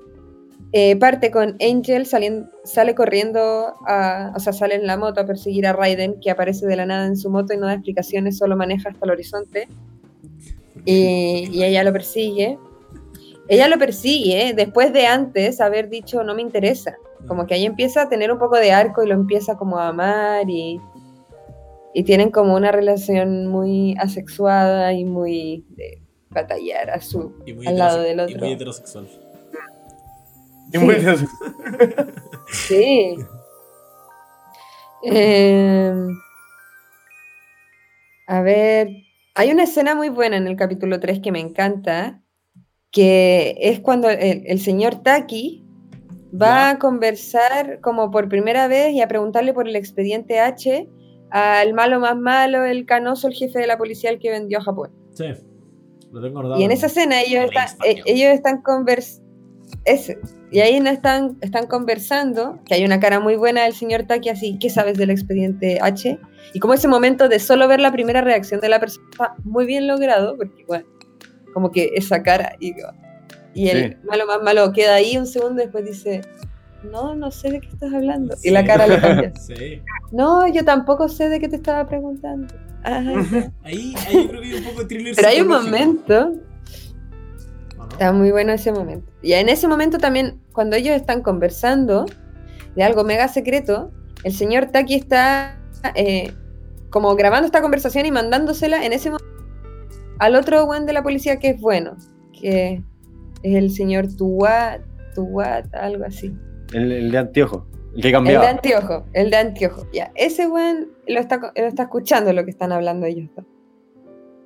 Eh, parte con Angel saliendo, sale corriendo, a, o sea, sale en la moto a perseguir a Raiden, que aparece de la nada en su moto y no da explicaciones, solo maneja hasta el horizonte. Y, y ella lo persigue. Ella lo persigue después de antes haber dicho no me interesa. Como que ahí empieza a tener un poco de arco y lo empieza como a amar y, y tienen como una relación muy asexuada y muy de batallar a su Y muy al lado del Y otro. muy heterosexual. Y muy- Sí. Em, a ver, hay una escena muy buena en el capítulo 3 que me encanta, que es cuando el, el señor Taki va Ya. a conversar como por primera vez y a preguntarle por el expediente H al malo más malo, el canoso, el jefe de la policía el que vendió a Japón. Sí. Lo tengo guardado. Y en esa escena ellos, están, eh, ellos están conversando. Y ahí no están, están conversando, que hay una cara muy buena del señor Taki, así, ¿qué sabes del expediente H? Y como ese momento de solo ver la primera reacción de la persona está muy bien logrado, porque bueno, como que esa cara y, y el Sí. malo más malo queda ahí un segundo y después dice, no, no sé de qué estás hablando. Sí. Y la cara le cambia. Sí. No, yo tampoco sé de qué te estaba preguntando. Ajá. Ahí, ahí yo creo que hay un poco de thriller. Pero hay un momento. Está muy bueno ese momento. Y en ese momento también, cuando ellos están conversando de algo mega secreto, el señor Taki está eh, como grabando esta conversación y mandándosela en ese momento al otro weón de la policía que es bueno, que es el señor Tuat, Tuat, algo así. El, el de anteojo. El que El de cambiaba. anteojo, el de anteojo. Ya, ese weón lo está, lo está escuchando lo que están hablando ellos dos.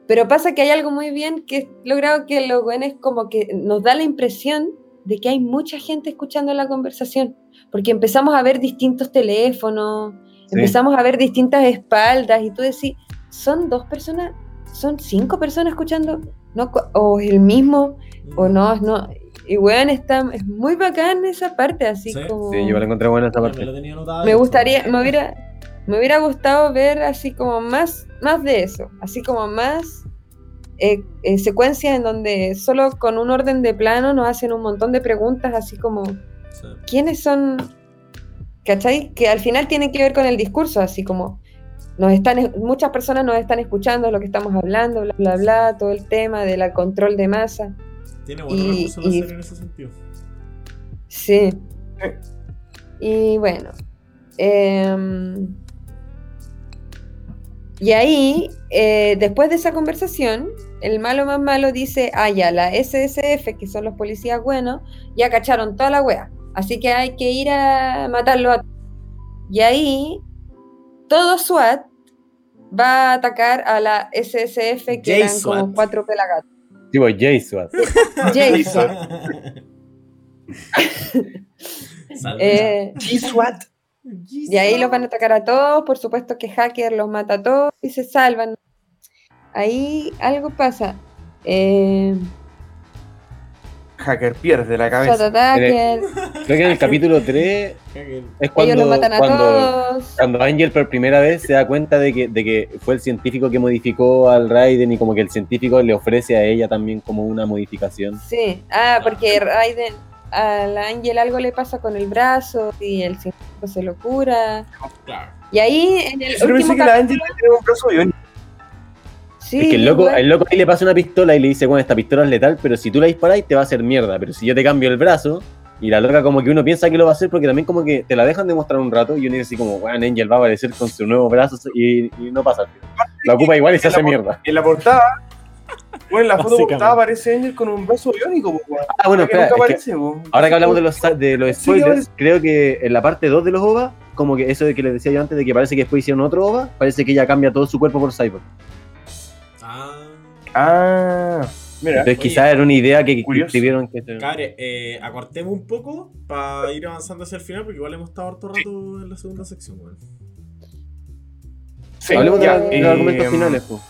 Pero pasa que hay algo muy bien que he logrado que los weones como que nos da la impresión de que hay mucha gente escuchando la conversación. Porque empezamos a ver distintos teléfonos, Sí. empezamos a ver distintas espaldas y tú decís, ¿son dos personas? ¿Son cinco personas escuchando? No, ¿O es el mismo? ¿O no? no. Y weón, está, es muy bacán esa parte, así Sí. como... Sí, yo la encontré buena esa parte. Me gustaría, me hubiera, me hubiera gustado ver así como más, más de eso, así como más eh, eh, secuencias en donde solo con un orden de plano nos hacen un montón de preguntas, así como Sí. quiénes son, ¿cachai? Que al final tienen que ver con el discurso, así como nos están, muchas personas nos están escuchando lo que estamos hablando, bla, bla, bla, todo el tema del control de masa. Tiene buenos Y- recursos la y- serie en ese sentido. Sí. Y bueno. em, y ahí, eh, después de esa conversación, el malo más malo dice, ah, ya, la SSF, que son los policías buenos, ya cacharon toda la wea. Así que hay que ir a matarlo a... Y ahí, todo SWAT va a atacar a la SSF, que eran J-SWAT. como cuatro pelagatos. Tipo J-Swat. J-SWAT. Salve. Eh, G-SWAT. Y ahí los van a atacar a todos, por supuesto que Hacker los mata a todos y se salvan. Ahí algo pasa. Eh, Hacker pierde la cabeza. Creo que en el capítulo 3 es cuando, los matan a cuando, todos. cuando Angel por primera vez se da cuenta de que, de que fue el científico que modificó al Raiden y como que el científico le ofrece a ella también como una modificación. Sí, ah, porque Raiden, a la Ángel algo le pasa con el brazo y el científico se lo cura. Claro. Y ahí en el Yo último pensé que la Angel capítulo- tenía un brazo biónico. Sí, es que el loco, el loco ahí le pasa una pistola y le dice, bueno, esta pistola es letal, pero si tú la disparas te va a hacer mierda. Pero si yo te cambio el brazo, y la loca como que uno piensa que lo va a hacer porque también como que te la dejan demostrar un rato y uno dice así como, bueno, Angel va a aparecer con su nuevo brazo y, y no pasa. La ocupa igual y se hace mierda. En la portada, bueno, en la foto portada aparece Angel con un brazo biónico, po. Ah, bueno, Que espera, nunca es que aparece, ahora que hablamos de los, de los Sí, spoilers, creo que en la parte 2 de los OVA, como que eso de que les decía yo antes de que parece que después hicieron otro OVA, parece que ella cambia todo su cuerpo por Cyborg. Ah. Mira. Entonces quizás era una idea que curioso. escribieron que... Cabre, eh, acortemos un poco para ir avanzando hacia el final, porque igual hemos estado harto rato en la segunda sección, weón. Sí, Hablemos de, ya, de eh, los argumentos finales, pues.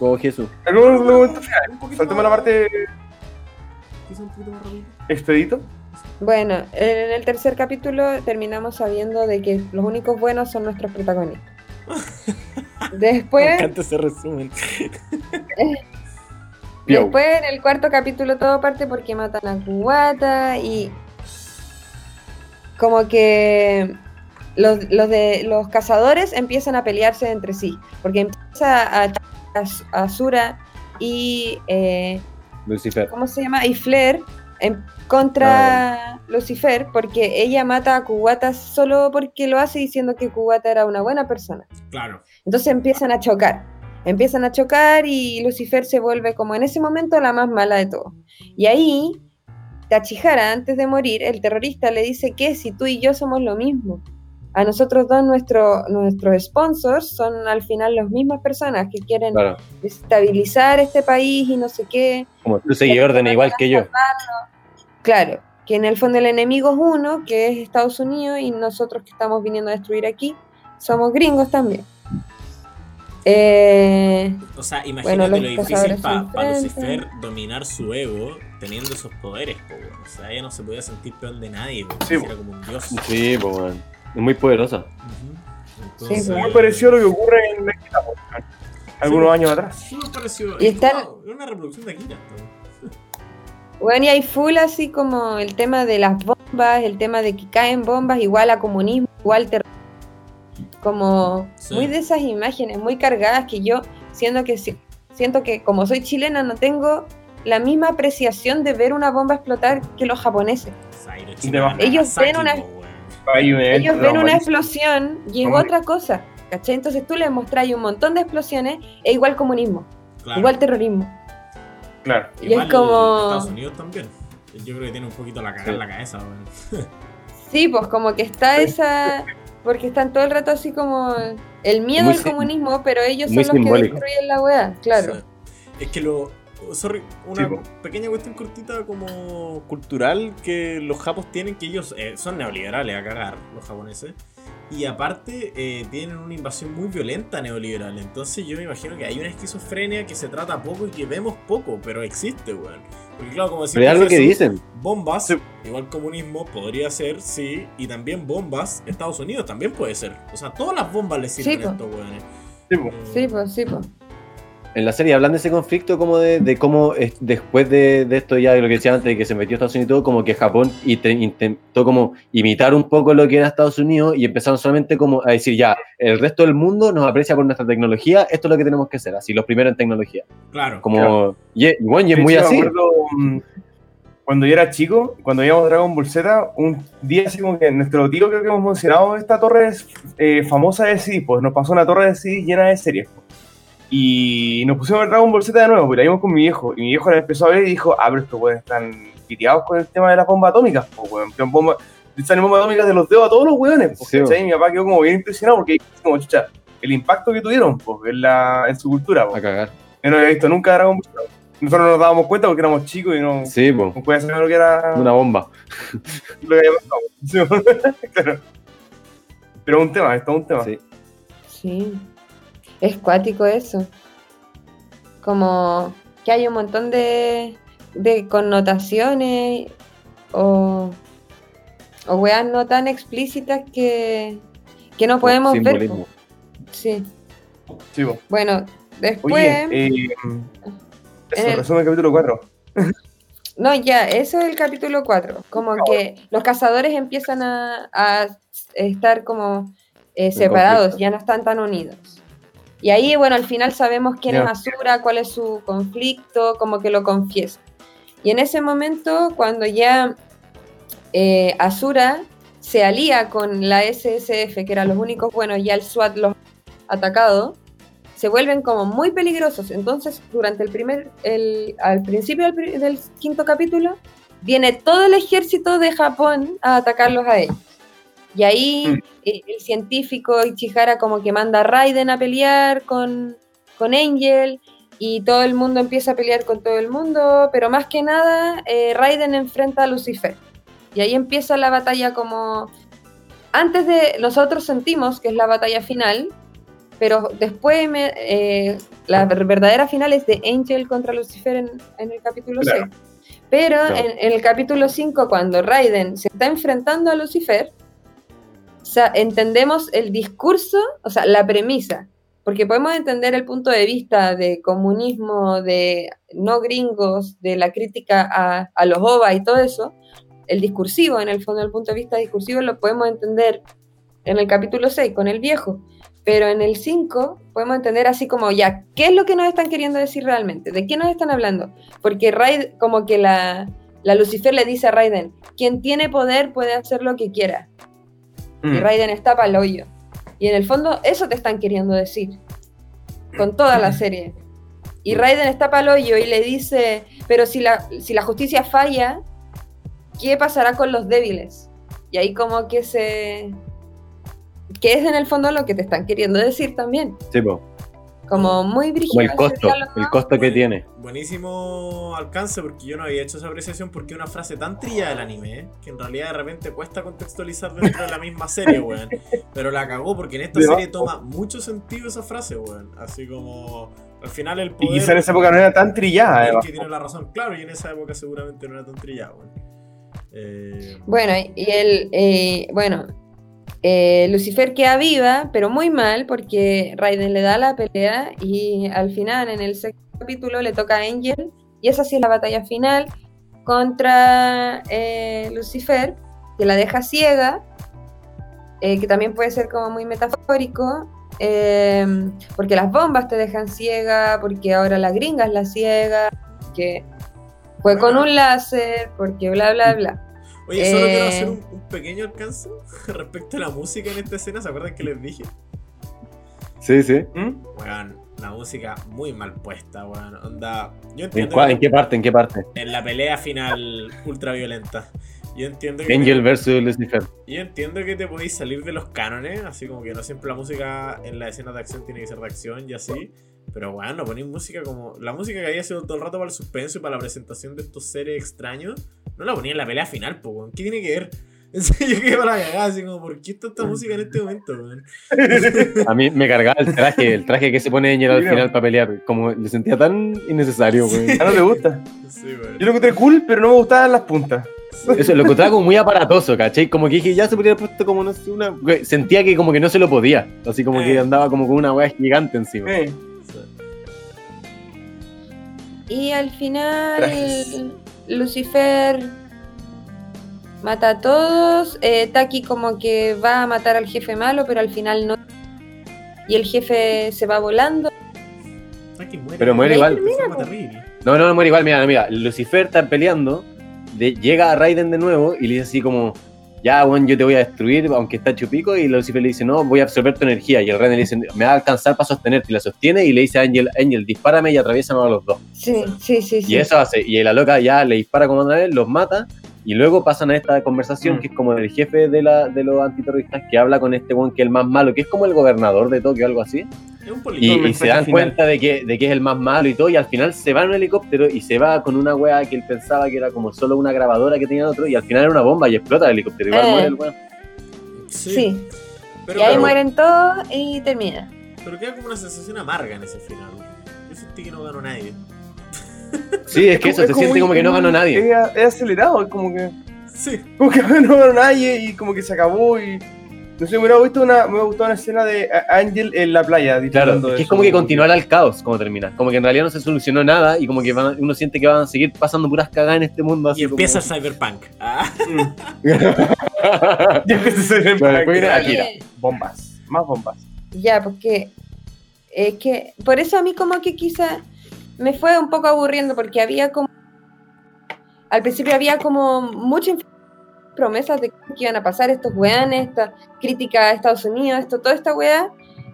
Como Jesús. Algunos argumentos finales. Un poquito Saltemos a más- la parte quizá un poquito más rápido. expedito. Bueno, en el tercer capítulo terminamos sabiendo de que los únicos buenos son nuestros protagonistas. Me Después, encanta ese resumen. Piau. después en el cuarto capítulo todo parte porque matan a Kubata y como que los, los de los cazadores empiezan a pelearse entre sí, porque empieza a, a, a Sura y eh, Lucifer. ¿cómo se llama? Y Flair en contra Lucifer porque ella mata a Kubata solo porque lo hace diciendo que Kubata era una buena persona. Claro. Entonces empiezan a chocar. Empiezan a chocar y Lucifer se vuelve como en ese momento la más mala de todos. Y ahí, Tachihara, antes de morir, el terrorista le dice que si tú y yo somos lo mismo. A nosotros dos, nuestro, nuestros sponsors son al final las mismas personas que quieren Claro. estabilizar este país y no sé qué. Como tú seguís órdenes igual que yo. Claro, que en el fondo el enemigo es uno, que es Estados Unidos, y nosotros que estamos viniendo a destruir aquí, somos gringos también. Eh, O sea, imagínate Bueno, lo difícil para enfrentan. Lucifer dominar su ego teniendo esos poderes, po. O sea, ella no se podía sentir peor de nadie, weón. Sí, Era como un dios. Sí, man. Es muy poderosa. Ujú. Entonces, Sí, Muy parecido a lo que ocurre en la Akira, po, algunos Sí. años atrás. Sí, pareció. Y es están- como- es una reproducción de Akira. po. bueno, y hay full así como el tema de las bombas, el tema de que caen bombas, igual a comunismo, igual terror. Como Sí. muy de esas imágenes, muy cargadas que yo, siendo que si- siento que como soy chilena, no tengo la misma apreciación de ver una bomba explotar que los japoneses. Ellos ven una- ellos ven una explosión y es otra cosa, ¿cachai? Entonces tú les mostráis un montón de explosiones e igual comunismo. Claro. igual terrorismo. Claro. y es Igual como- Estados Unidos también. Yo creo que tiene un poquito la cagada en la cabeza, weón. Sí, pues como que está esa, porque están todo el rato así como el miedo Muy al comunismo, pero ellos son los que destruyen la weá, claro. Es que lo. Sorry, una Sí, pequeña cuestión cortita como cultural que los japos tienen, que ellos eh, son neoliberales a cagar, los japoneses. Y aparte eh, tienen una invasión muy violenta neoliberal. Entonces yo me imagino que hay una esquizofrenia que se trata poco y que vemos poco, pero existe, weón. Porque claro, como es algo que dicen. Bombas, Sí. igual comunismo, podría ser, sí. Y también bombas, Estados Unidos también puede ser. O sea, todas las bombas le sirven Sí, a estos weones. Sí, pues, sí, pues. En la serie hablan de ese conflicto como de, de cómo es- después de, de esto ya, de lo que decía antes, de que se metió Estados Unidos y todo, como que Japón inte- intentó como imitar un poco lo que era Estados Unidos y empezaron solamente como a decir, ya, el resto del mundo nos aprecia por nuestra tecnología, esto es lo que tenemos que hacer, así, los primeros en tecnología. Claro. Como, Claro. y, bueno, y es muy así. Acuerdo, mm, cuando yo era chico, cuando veíamos Dragon Ball Z, un día así como que nuestro tío creo que hemos mencionado esta torre es, eh, famosa de CD, pues nos pasó una torre de CD llena de series. Y nos pusimos a ver Dragon Ball Z de nuevo, pues la vimos con mi viejo. Y mi viejo la empezó a ver y dijo, ah, pero estos weones están piteados con el tema de las bombas atómicas, pues weón. Bomba- Salen bombas atómicas de los dedos a todos los weones, pues, Sí, ¿cachai? Y mi papá quedó como bien impresionado porque como, chucha, el impacto que tuvieron, pues, en, la, en su cultura, pues. A cagar. Yo no había visto nunca Dragon Ball Z. Nosotros no nos dábamos cuenta porque éramos chicos y no, Sí, pues, no podía saber lo que era una bomba. lo que había pasado. Sí, claro. Pero es un tema, esto es un tema. Sí. Sí. Es cuático eso. Como que hay un montón de, de connotaciones o, o weas no tan explícitas que, que no podemos ver. Simbolismo. Sí. Sí. Bueno, después. Oye, eh, eso, el- resumen el capítulo 4. No, ya, eso es el capítulo 4. Como que los cazadores empiezan a, a estar como eh, separados, ya no están tan unidos. Y ahí, bueno, al final sabemos quién es Asura, cuál es su conflicto, como que lo confiesa. Y en ese momento, cuando ya eh, Asura se alía con la SSF, que eran los únicos buenos, ya el SWAT los ha atacado, se vuelven como muy peligrosos. Entonces, durante el primer, el, al principio del, del quinto capítulo, viene todo el ejército de Japón a atacarlos a ellos. Y ahí Mm. eh, el científico Ichihara como que manda a Raiden a pelear con, con Angel y todo el mundo empieza a pelear con todo el mundo, pero más que nada eh, Raiden enfrenta a Lucifer. Y ahí empieza la batalla como... Antes de... Nosotros sentimos que es la batalla final, pero después me- eh, la ver- verdadera final es de Angel contra Lucifer en, en el capítulo Claro. 6. Pero Claro. en, en el capítulo 5, cuando Raiden se está enfrentando a Lucifer, sea, entendemos el discurso, o sea, la premisa, porque podemos entender el punto de vista de comunismo, de no gringos, de la crítica a, a los OVA y todo eso, el discursivo, en el fondo, el punto de vista discursivo lo podemos entender en el capítulo 6 con el viejo, pero en el 5 podemos entender así como ya, ¿qué es lo que nos están queriendo decir realmente? ¿De qué nos están hablando? Porque Raiden, como que la, la Lucifer le dice a Raiden, quien tiene poder puede hacer lo que quiera. Mm. Y Raiden está para el hoyo. Y en el fondo eso te están queriendo decir. Con toda la serie. Y Raiden está para el hoyo y le dice, pero si la, si la justicia falla, ¿qué pasará con los débiles? Y ahí como que se... Que es en el fondo lo que te están queriendo decir también. Sí, po. Como muy brígido. Como el costo, el costo que tiene. Buenísimo alcance porque yo no había hecho esa apreciación porque es una frase tan trilla del anime ¿eh? que en realidad de repente cuesta contextualizar dentro de la misma serie, weón. Pero la cagó porque en esta serie toma mucho sentido esa frase, weón. Así como al final el Y poder quizá en esa época no era tan trillada, el además. que tiene la razón. Claro, y en esa época seguramente no era tan trillado, weón. Eh, Bueno, y él, eh, bueno, eh, Lucifer queda viva, pero muy mal, porque Raiden le da la pelea y al final, en el sexto capítulo, le toca a Angel, y esa sí es la batalla final contra eh, Lucifer, que la deja ciega, eh, que también puede ser como muy metafórico, porque las bombas te dejan ciega, porque ahora la gringa es la ciega, que fue con un láser, porque bla, bla, bla. Oye, solo quiero Eh. hacer un, un pequeño alcance respecto a la música en esta escena. ¿Se acuerdan que les dije? Sí, sí. ¿Mm? Weón, la música muy mal puesta, weón. Onda, yo ¿En, entiendo cuál- que en qué parte? ¿En qué parte? en la pelea final ultra violenta. Yo entiendo que Angel versus Lucifer. yo entiendo que te podéis salir de los cánones, así como que no siempre la música en la escena de acción tiene que ser de acción y así. Pero bueno, no ponéis música como. La música que había sido todo el rato para el suspenso y para la presentación de estos seres extraños, no la ponía en la pelea final, po, weón. ¿Qué tiene que ver? En serio, yo quedé para la cagada, así como, ¿por qué está esta música en este momento, weón? A mí me cargaba el traje, el traje que se pone Angel al final para pelear. Como lo sentía tan innecesario, güey. ¿A no te gusta? Sí, weón. Yo lo encontré cool, pero no me gustaban las puntas. Eso lo encontraba como muy aparatoso, ¿cachai? Como que dije, ya se podría haber puesto como, no sé, una. Sentía que como que no se lo podía. Así como que Eh. andaba como con una weá gigante encima. Eh, Sí. Y al final. Lucifer mata a todos. Eh, Taki como que va a matar al jefe malo, pero al final no. Y el jefe se va volando. Taki muere. Pero muere igual. No, no, no muere igual. Mira, mira, Lucifer está peleando. de- llega a Raiden de nuevo y le dice así como. Ya, bueno, yo te voy a destruir, aunque está chupico. Y Lucifer le dice, no, voy a absorber tu energía. Y el Raiden le dice, me va a alcanzar para sostenerte. Y la sostiene y le dice a Angel, Angel, dispárame y atraviésame a los dos. Sí, sí, sí. sí. Y eso hace, y la loca ya le dispara como una vez, los mata, y luego pasan a esta conversación Mm. que es como del jefe de, la, de los antiterroristas que habla con este weón que es el más malo, que es como el gobernador de Tokio o algo así, Es un y, y se dan final. cuenta de que, de que es el más malo y todo, y al final se va en un helicóptero y se va con una wea que él pensaba que era como solo una grabadora que tenía otro, y al final era una bomba y explota el helicóptero, igual Eh. muere el weón. Sí. Sí. Pero, y ahí pero- mueren todos y termina. pero queda como una sensación amarga en ese final. Yo sentí que no ganó nadie. Sí, es que eso, se siente como que no ganó nadie. Es, es acelerado, es como que. Sí. Como que no ganó nadie y como que se acabó y. No sé, me hubiera visto una, me hubiera gustado una escena de a- Ángel en la playa. Claro, es que es como que continuara el caos como termina. Como que en realidad no se solucionó nada y como que van- uno siente que van a seguir pasando puras cagadas en este mundo. Así Y empieza como... Cyberpunk. Ah, Ya empieza a ser Bueno, después viene Akira. Bombas, más bombas. Ya, porque es que por eso a mí como que quizá me fue un poco aburriendo porque había como al principio había como muchas promesas de que iban a pasar estos weones, esta crítica a Estados Unidos, esto, toda esta weá.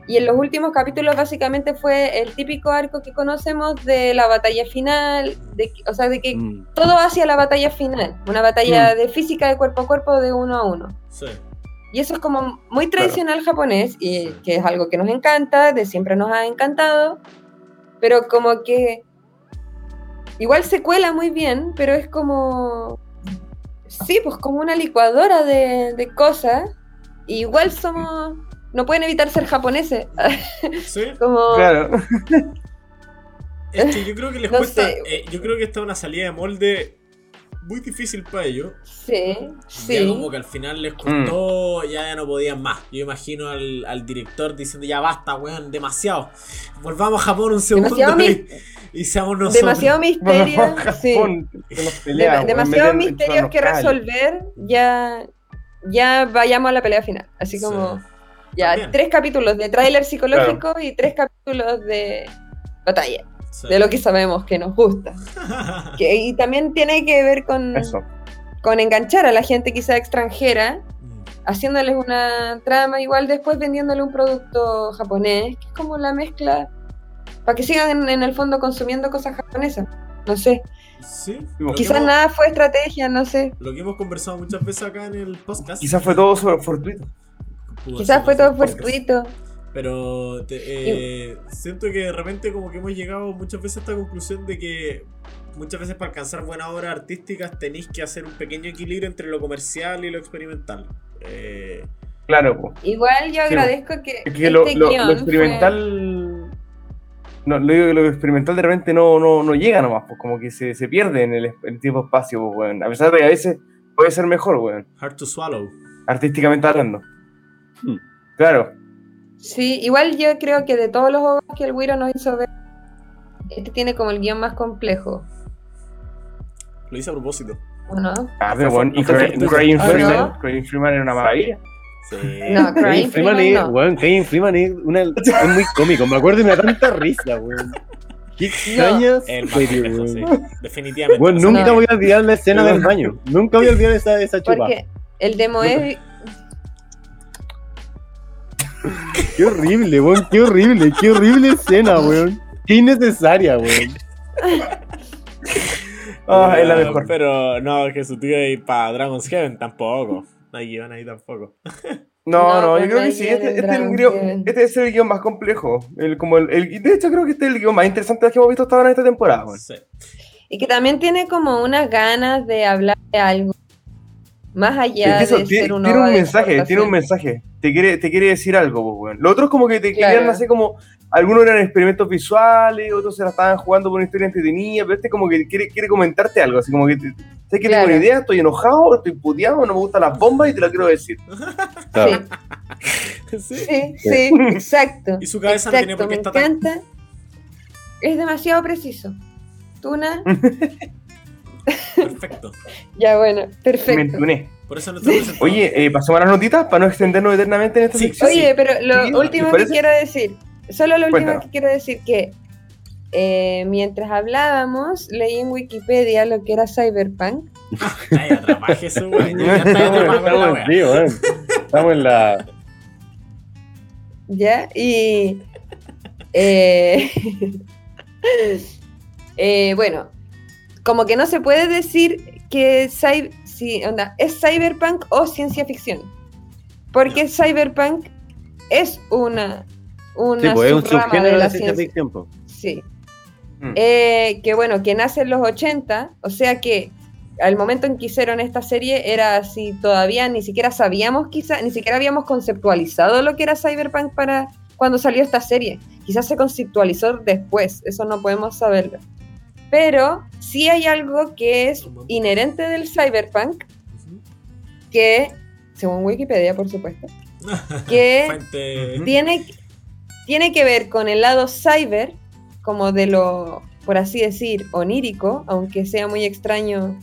Y en los últimos capítulos básicamente fue el típico arco que conocemos de la batalla final, de, o sea, de que Mm. todo hacia la batalla final, una batalla de física de cuerpo a cuerpo de uno a uno. sí. Y eso es como muy tradicional japonés y que es algo que nos encanta, de siempre nos ha encantado, pero como que igual se cuela muy bien, pero es como, sí, pues como una licuadora de, de cosas. Y igual somos, no pueden evitar ser japoneses. Sí. como, Claro. Es que yo creo que les No cuesta. eh, yo creo que esta es una salida de molde muy difícil para ellos. sí, Ya sí. como que al final les costó, ya, ya no podían más. Yo imagino al, al director diciendo, ya basta, weón, demasiado. Volvamos a Japón un segundo Demasiado y, y seamos nosotros. Demasiado misterio. sí. Japón, que nos Dem- pelea, weón, demasiados meten- misterios que resolver, ya, ya vayamos a la pelea final. Así Sí. como, ya, También. tres capítulos de tráiler psicológico y tres capítulos de batalla, Sí. de lo que sabemos que nos gusta. Que- y también tiene que ver con, Eso. con enganchar a la gente quizá extranjera, Mm. haciéndoles una trama, igual después vendiéndole un producto japonés, que es como la mezcla, para que sigan en, en el fondo consumiendo cosas japonesas. No sé, Sí. Quizás que quizás hemos- nada fue estrategia, no sé. Lo que hemos conversado muchas veces acá en el podcast. Quizás fue todo fortuito. Quizás fue todo podcast. fortuito. Pero te- eh, siento que de repente como que hemos llegado muchas veces a esta conclusión de que muchas veces para alcanzar buenas obras artísticas tenéis que hacer un pequeño equilibrio entre lo comercial y lo experimental. Eh, Claro, po. Igual yo Sí, agradezco que, Es que lo, este lo- guion lo experimental. No, lo, digo que lo experimental de repente no, no, no llega nomás, pues como que se, se pierde en el, es- el tiempo espacio, pues, weón. A pesar de que a veces puede ser mejor, weón. hard to swallow. Artísticamente hablando. Hmm. Claro. Sí, igual yo creo que de todos los juegos que el Wiro nos hizo ver, este tiene como el guion más complejo, Lo hice a propósito. ¿o no? Ah, pero bueno, y Craig fortuito. Craig Ah, Freeman, ¿no? Craig Freeman era una maravilla. Sí. No, Crying Freeman Freeman es, no. weón, Freeman es, una- es muy cómico, me acuerdo y me da tanta risa, weón. Qué extraña El sí. Definitivamente. Weón, O sea, nunca No. voy a olvidar la escena del baño. Nunca voy a olvidar esa, esa chupa. Porque el demo es... Qué horrible, weón. Qué horrible, qué horrible escena, weón. Qué innecesaria, weón. Ah, es la Ah, mejor. Pero no, que su tío y para Dragon's Heaven tampoco. No hay guion ahí tampoco. No, No, no, yo creo que sí. Este, este es el guion, este es el guion más complejo. El, como el, el- de hecho, creo que este es el guion más interesante que hemos visto hasta ahora en esta temporada. Sí. Y que también tiene como unas ganas de hablar de algo. Más allá Es que eso, de tiene, ser un tiene un mensaje, tiene un mensaje. Te quiere, te quiere decir algo, pues, weón. Lo otro es como que te Claro. querían hacer como. Algunos eran experimentos visuales, otros se la estaban jugando por una historia entretenida, pero este como que quiere, quiere comentarte algo, así como que. te- ¿Sabes que Claro. tengo una idea? Estoy enojado, estoy puteado, no me gustan las bombas y te la quiero decir. Claro. Sí, Sí. sí, sí, exacto. Y su cabeza no tiene exacto, por qué me estar tan- encanta. Es demasiado preciso. Tuna, Perfecto. ya bueno, Me perfecto. entuné. Por eso presentador- Oye, eh, pasemos a las notitas para no extendernos eternamente en esta Sí, sección. Oye, pero lo último ¿les que quiero decir, solo lo último Cuéntanos. que quiero decir que eh, mientras hablábamos, leí en Wikipedia lo que era Cyberpunk. Estamos, wea. sí, weón. Estamos en la. ¿Ya? Y. eh, eh, bueno, como que no se puede decir que cy- si, onda, es cyberpunk o ciencia ficción. Porque cyberpunk es una. una Sí, pues es un subgénero de la ciencia. ciencia ficción, po. Sí. Mm. Eh, que bueno, que nace en los 80, o sea que al momento en que hicieron esta serie era así, todavía ni siquiera sabíamos, quizá, ni siquiera habíamos conceptualizado lo que era Cyberpunk para cuando salió esta serie. Quizás se conceptualizó después, eso no podemos saberlo. Pero sí hay algo que es inherente del Cyberpunk, que, según Wikipedia, por supuesto, que tiene, tiene que ver con el lado cyber, como de lo, por así decir, onírico, aunque sea muy extraño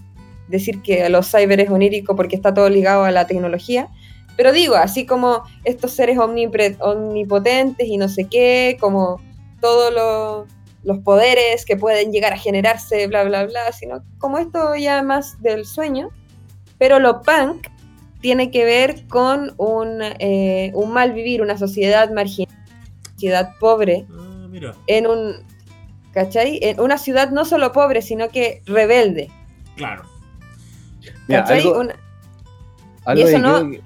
decir que los cyber es onírico porque está todo ligado a la tecnología. Pero digo, así como estos seres omnipotentes y no sé qué, como todos los, los poderes que pueden llegar a generarse, bla, bla, bla, sino como esto ya más del sueño. Pero lo punk tiene que ver con un, eh, un mal vivir, una sociedad marginal, una sociedad pobre, Ah, mira. en un, ¿cachai? En una ciudad no solo pobre, sino que rebelde, Claro. Mira, ¿cachai? algo, Una- algo eso no- que-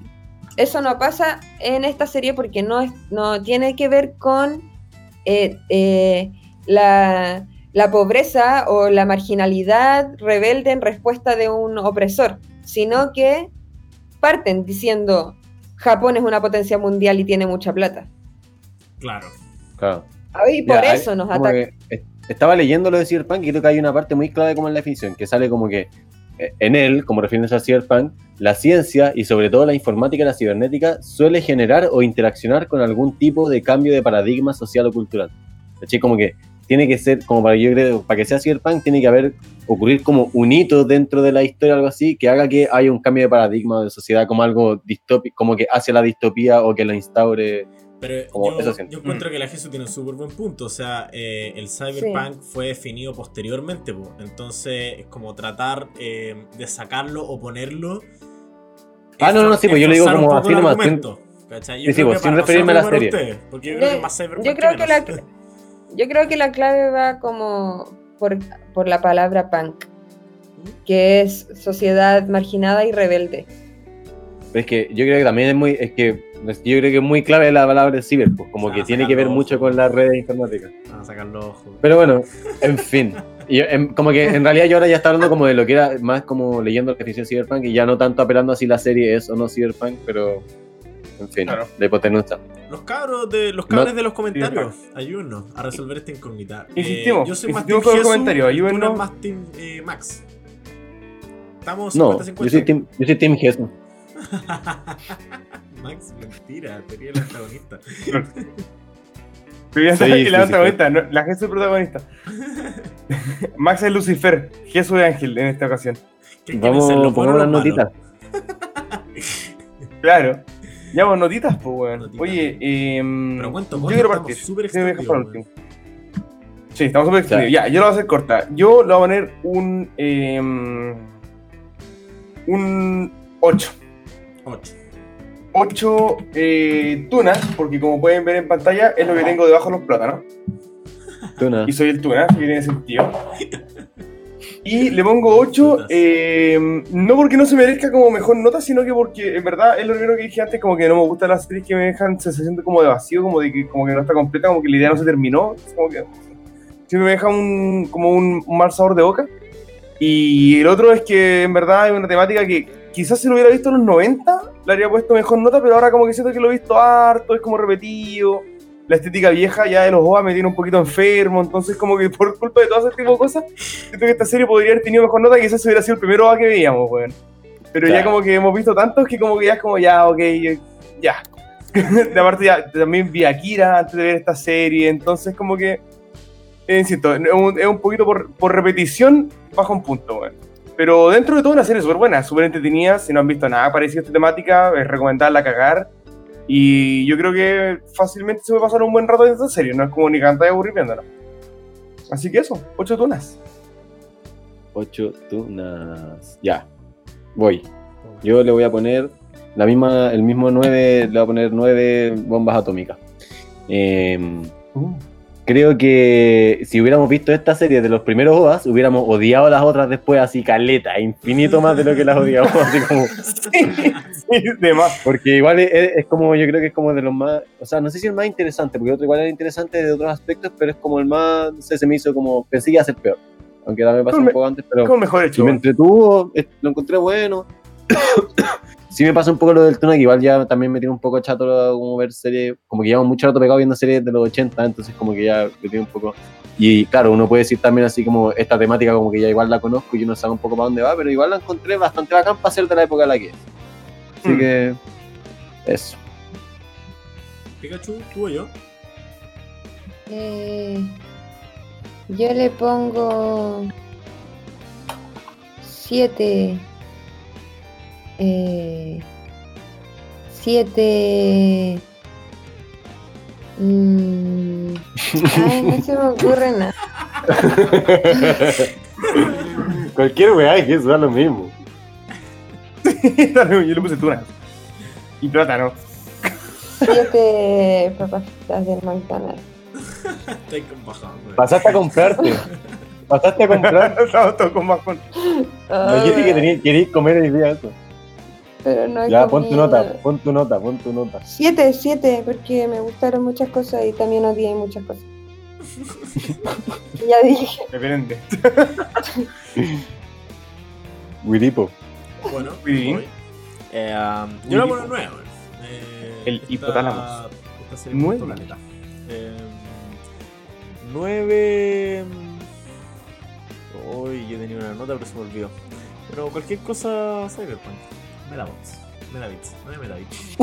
eso no pasa en esta serie porque no, es, no tiene que ver con eh, eh, la, la pobreza o la marginalidad rebelde en respuesta de un opresor, sino que parten diciendo Japón es una potencia mundial y tiene mucha plata. Claro. Claro. Y por hay- eso nos eh, estaba leyendo lo de Cyberpunk y creo que hay una parte muy clave como en la definición, que sale como que eh, en él, como refiriéndose a Cyberpunk, la ciencia y sobre todo la informática y la cibernética suele generar o interaccionar con algún tipo de cambio de paradigma social o cultural. ¿Cachai? Como que tiene que ser, como para yo creo, para que sea Cyberpunk, tiene que haber, ocurrir como un hito dentro de la historia, algo así, que haga que haya un cambio de paradigma de sociedad como algo distópico, como que hacia la distopía o que la instaure. Pero Como yo, eso siento. yo encuentro que la Jesús tiene un súper buen punto. O sea, eh, el Cyberpunk fue definido posteriormente. po. Entonces, es como tratar eh, de sacarlo o ponerlo. Ah, no, no, sí, pues yo le digo como así nomás, Sí, sí, creo pues, que sin referirme a la serie. porque yo creo que más Cyberpunk Yo creo que la. Yo creo que la clave va como por, por la palabra punk, que es sociedad marginada y rebelde. Pero es que yo creo que también es muy, es que yo creo que es muy clave la palabra ciber, pues, como Ah, que tiene que ver mucho con las redes informáticas. Vamos a sacar los ojos. Pero bueno, en fin. Y, em, como que en realidad yo ahora ya está hablando como de lo que era más como leyendo la definición de Cyberpunk y ya no tanto apelando a si la serie es o no Cyberpunk, pero en fin, Claro. la hipotenusa. Los cabros de los No- cabros de los comentarios, ayúdennos a resolver esta incógnita. Eh, Insistimos, yo soy más Team tú ayúdennos. más Team eh, Max. Estamos No, 50-50. yo soy Team, yo soy team Jesús. Max, mentira, sería el antagonista. Sí, sí, la sí, protagonista, no, la Jesús es protagonista. Max es Lucifer, Jesús es Ángel en esta ocasión. ¿Quién quiere Vamos, pongamos o unas notitas. Claro. Ya, pues notitas, pues, weón. Notitas. Oye, eh, Pero cuento, yo quiero partir. súper Sí. Sí, estamos súper extendidos. Ya, yo lo voy a hacer corta. Yo le voy a poner un. eh, un 8. 8. 8 eh, tunas, porque como pueden ver en pantalla, es lo que tengo debajo de los plátanos. Tuna. Y soy el tuna, que tiene sentido. Y le pongo 8, no porque no se merezca como mejor nota, sino que porque en verdad es lo primero que dije antes, como que no me gustan las series que me dejan sensación de como de vacío, como de que, como que no está completa, como que la idea no se terminó, como que siempre me deja un, como un, un mal sabor de boca. Y el otro es que en verdad es una temática que quizás si lo hubiera visto en los 90, le habría puesto mejor nota, pero ahora como que siento que lo he visto harto, es como repetido. La estética vieja ya de los OVA me tiene un poquito enfermo, entonces como que por culpa de todo ese tipo de cosas, siento que esta serie podría haber tenido mejor nota, quizás hubiera sido el primer OVA que veíamos, weón. Pero ya Claro. como que hemos visto tantos que como que ya es como ya, ok, ya. de aparte ya también vi a Akira antes de ver esta serie, entonces como que, eh, insisto, es un, es un poquito por, por repetición, baja un punto, weón. Pero dentro de todo una serie súper buena, súper entretenida, si no han visto nada parecido a esta temática, es recomendarla cagar. Y yo creo que fácilmente se puede pasar un buen rato en esta serie, no es como ni cantar y aburrir viéndola. Así que eso, ocho tunas. 8 tunas. Ya. Voy. Yo le voy a poner la misma, el mismo 9, le voy a poner 9 bombas atómicas. Em, creo que si hubiéramos visto esta serie de los primeros OVAs, hubiéramos odiado las otras después así caleta, infinito más de lo que las odiamos. así como, sí, de más. porque igual es, es como, yo creo que es como de los más, o sea, no sé si el más interesante, porque otro igual era interesante de otros aspectos, pero es como el más, no sé, se me hizo como, pensé que iba a ser peor. Aunque también pasó un Me- poco antes, pero... Como mejor hecho. me entretuvo, lo encontré bueno. sí me pasa un poco lo del Tuna, que igual ya también me tiene un poco chato como ver series, como que llevamos mucho rato pegado viendo series de los 80, entonces como que ya me tiene un poco... Y claro, uno puede decir también así como esta temática como que ya igual la conozco y uno sabe un poco para dónde va, pero igual la encontré bastante bacán para ser de la época en la que es. Así Mm. que... Eso. Pikachu, tú o yo. Eh, yo le pongo 7. 7. mm, ay, no se me ocurre nada. Cualquier weá que lo mismo. Yo le puse tunas. Y plátano. 7 papitas del McDonald's. Estáis con bajón, güey. Pasaste a comprarte. Pasaste a comprar. Estamos todos con bajón. No dijiste que tenías- querías comer el día eso. Pero no Ya, pon tu nota, pon tu nota, pon tu nota. Siete, siete, porque me gustaron muchas cosas y también odié muchas cosas. ya dije. Depende. Wiripo. Bueno, Muy bien. voy. Eh, um, yo le pongo 9, güey. Eh, El esta- hipotálamo. Esta serie Nueve. Punto Planeta. Eh, 9. Uy, yo tenía una nota, pero se me olvidó. Pero cualquier cosa, Cyberpunk. Metabits. Metabits. 9 Metabits.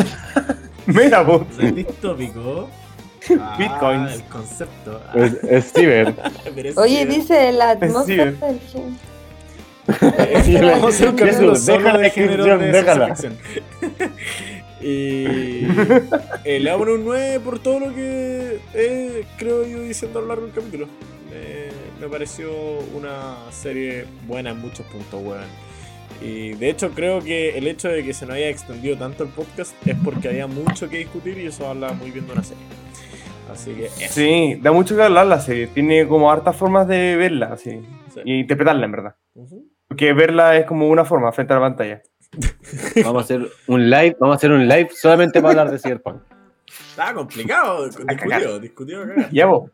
Mira, vos. El distópico. Ah, Bitcoins. El concepto. Ah, Es, es ciber. es Oye, ciber. dice la Sí. atmósfera del Vamos a hacer un deja solo de género de déjala. y eh, le damos un 9 por todo lo que eh, creo yo diciendo a lo largo del capítulo. Me, me pareció una serie buena en muchos puntos, weón. Y de hecho creo que el hecho de que se nos haya extendido tanto el podcast es porque había mucho que discutir y eso habla muy bien de una serie. Así que eso. Sí, da mucho que hablar la serie. Tiene como hartas formas de verla, así. Sí. Y interpretarla, en verdad. Ujú. Porque verla es como una forma frente a la pantalla. Vamos a hacer un live, vamos a hacer un live solamente para hablar de Cyberpunk. Estaba complicado, discutido, discutido a cagar. Ya, vos.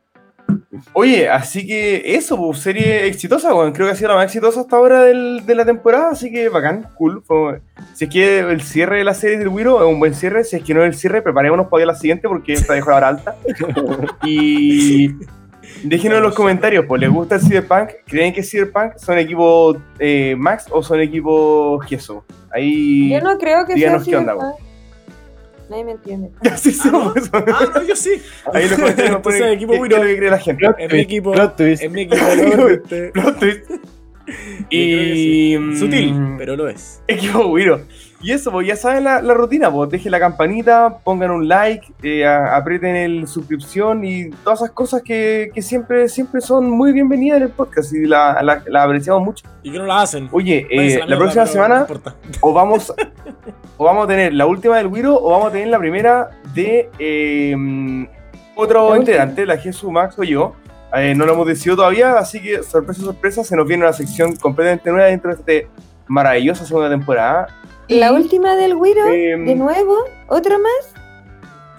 Oye, así que eso, pues, serie exitosa, weón. Creo que ha sido la más exitosa hasta ahora del- de la temporada, así que bacán, cool. Fue- si es que el cierre de la serie del Wiro es un buen cierre, si es que no es el cierre, preparémonos para la siguiente porque esta dejó la hora alta. Y déjenos en los comentarios, pues, ¿les gusta el Cyberpunk? ¿Creen que Cyberpunk son equipo eh, Max o son equipo Gesso? Ahí... Yo no creo que sea díganos qué onda. Nadie me entiende. Sí, sí, Ah. Ah, no, yo sí. Ahí los comentarios nos Entonces, ponen equipo qué- Wiro. es lo que cree la gente. Es mi equipo. plot twist. Es mi equipo. Plot twist. Y. mm, Sutil, pero lo es. Equipo Wiro. Y eso, pues ya saben la, la rutina, pues dejen la campanita, pongan un like, eh, a- aprieten el suscripción y todas esas cosas que, que siempre, siempre son muy bienvenidas en el podcast y la, la- la apreciamos mucho. Y que no la hacen. Oye, eh, la, próxima no semana o vamos, o vamos a tener la última del Wiro o vamos a tener la primera de eh, otro La integrante, la Jesús Max o yo. Eh, no lo hemos decidido todavía, así que sorpresa, sorpresa, se nos viene una sección completamente nueva dentro de esta maravillosa segunda temporada. La Y, última del Wiro, em, de nuevo, otra más.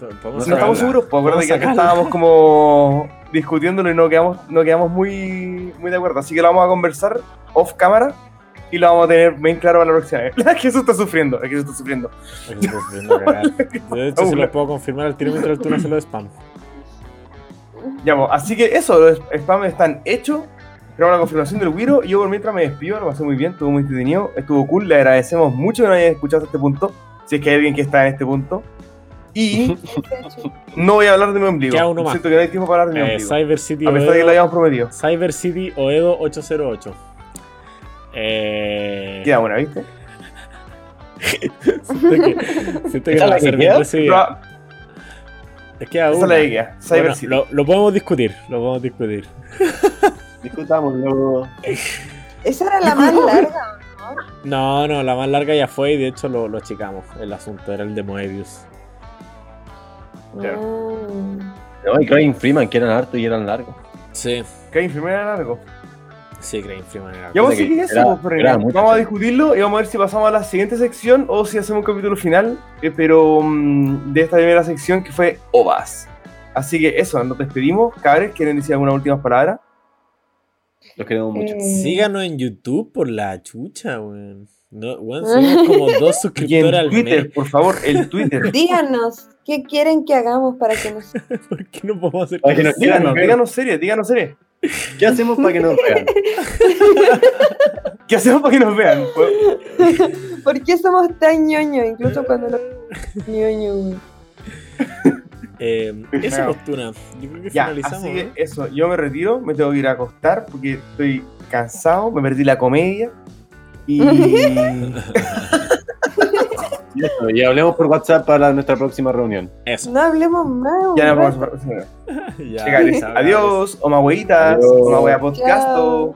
No sacarla. estamos seguros, pues acuérdate que acá estábamos como discutiéndolo y no quedamos, no quedamos muy, muy de acuerdo. Así que lo vamos a conversar off cámara y lo vamos a tener bien claro para la próxima vez. Es que eso está sufriendo, es que eso está sufriendo. Volviendo a cagar. Yo, de hecho, se lo puedo confirmar al tiro mientras tú no se lo spam. Ya, pues, así que eso, los spams están hechos. Tenemos la confirmación del Wiro. y Yo por mientras me despido, lo pasé muy bien, estuvo muy entretenido, estuvo cool. Le agradecemos mucho que nos hayan escuchado hasta este punto. Si es que hay alguien que está en este punto. Y no voy a hablar de mi ombligo. Queda uno más. Siento que no hay tiempo para hablar de mi Eh, ombligo. Cyber City a pesar de que lo habíamos prometido. Cyber City Oedo 808. Eh, Queda buena, ¿viste? siento que, siento que ¿Esa no va a es la que ser bien recibida. Es que Esa es la idea. Cyber Bueno, City. lo, lo podemos discutir, lo podemos discutir. Discutamos luego. Esa era la más larga. No, no, la más larga ya fue y de hecho lo, lo achicamos. El asunto era el de Moebius. Ya. Ah. No, y Crying Freeman, que eran hartos y eran largos. Sí, Que hay enfermera largo. sí, Crane Freeman era. Ya vamos a que seguir eso, era- pues, era Vamos a discutirlo y vamos a ver si pasamos a la siguiente sección o si hacemos un capítulo final, eh, pero mm, de esta primera sección que fue OVAS. Así que eso, nos despedimos. Cabres, ¿quieren decir algunas últimas palabras? Los queremos mucho. Eh, Síganos en YouTube por la chucha, weón. No, weón, somos como dos Y en suscriptores al Twitter, mes. por favor, el Twitter. Díganos, ¿qué quieren que hagamos para que nos... ¿Por qué no podemos hacer Para que nos cosas? díganos, Díganos, díganos series, díganos series. ¿Qué hacemos para que nos vean? ¿Qué hacemos para que nos vean? ¿Por qué somos tan ñoños? Incluso cuando no... ñoño, güey. Eh, eso, Bueno. Postuna. Yo creo que Ya, finalizamos. así que ¿no? eso, yo me retiro, me tengo que ir a acostar porque estoy cansado, me perdí la comedia. Y Y eso, Y hablemos por WhatsApp para nuestra próxima reunión. Eso. No hablemos más. ya no Ya, Adiós, o hueitas, Adiós. o wea podcast. Chao.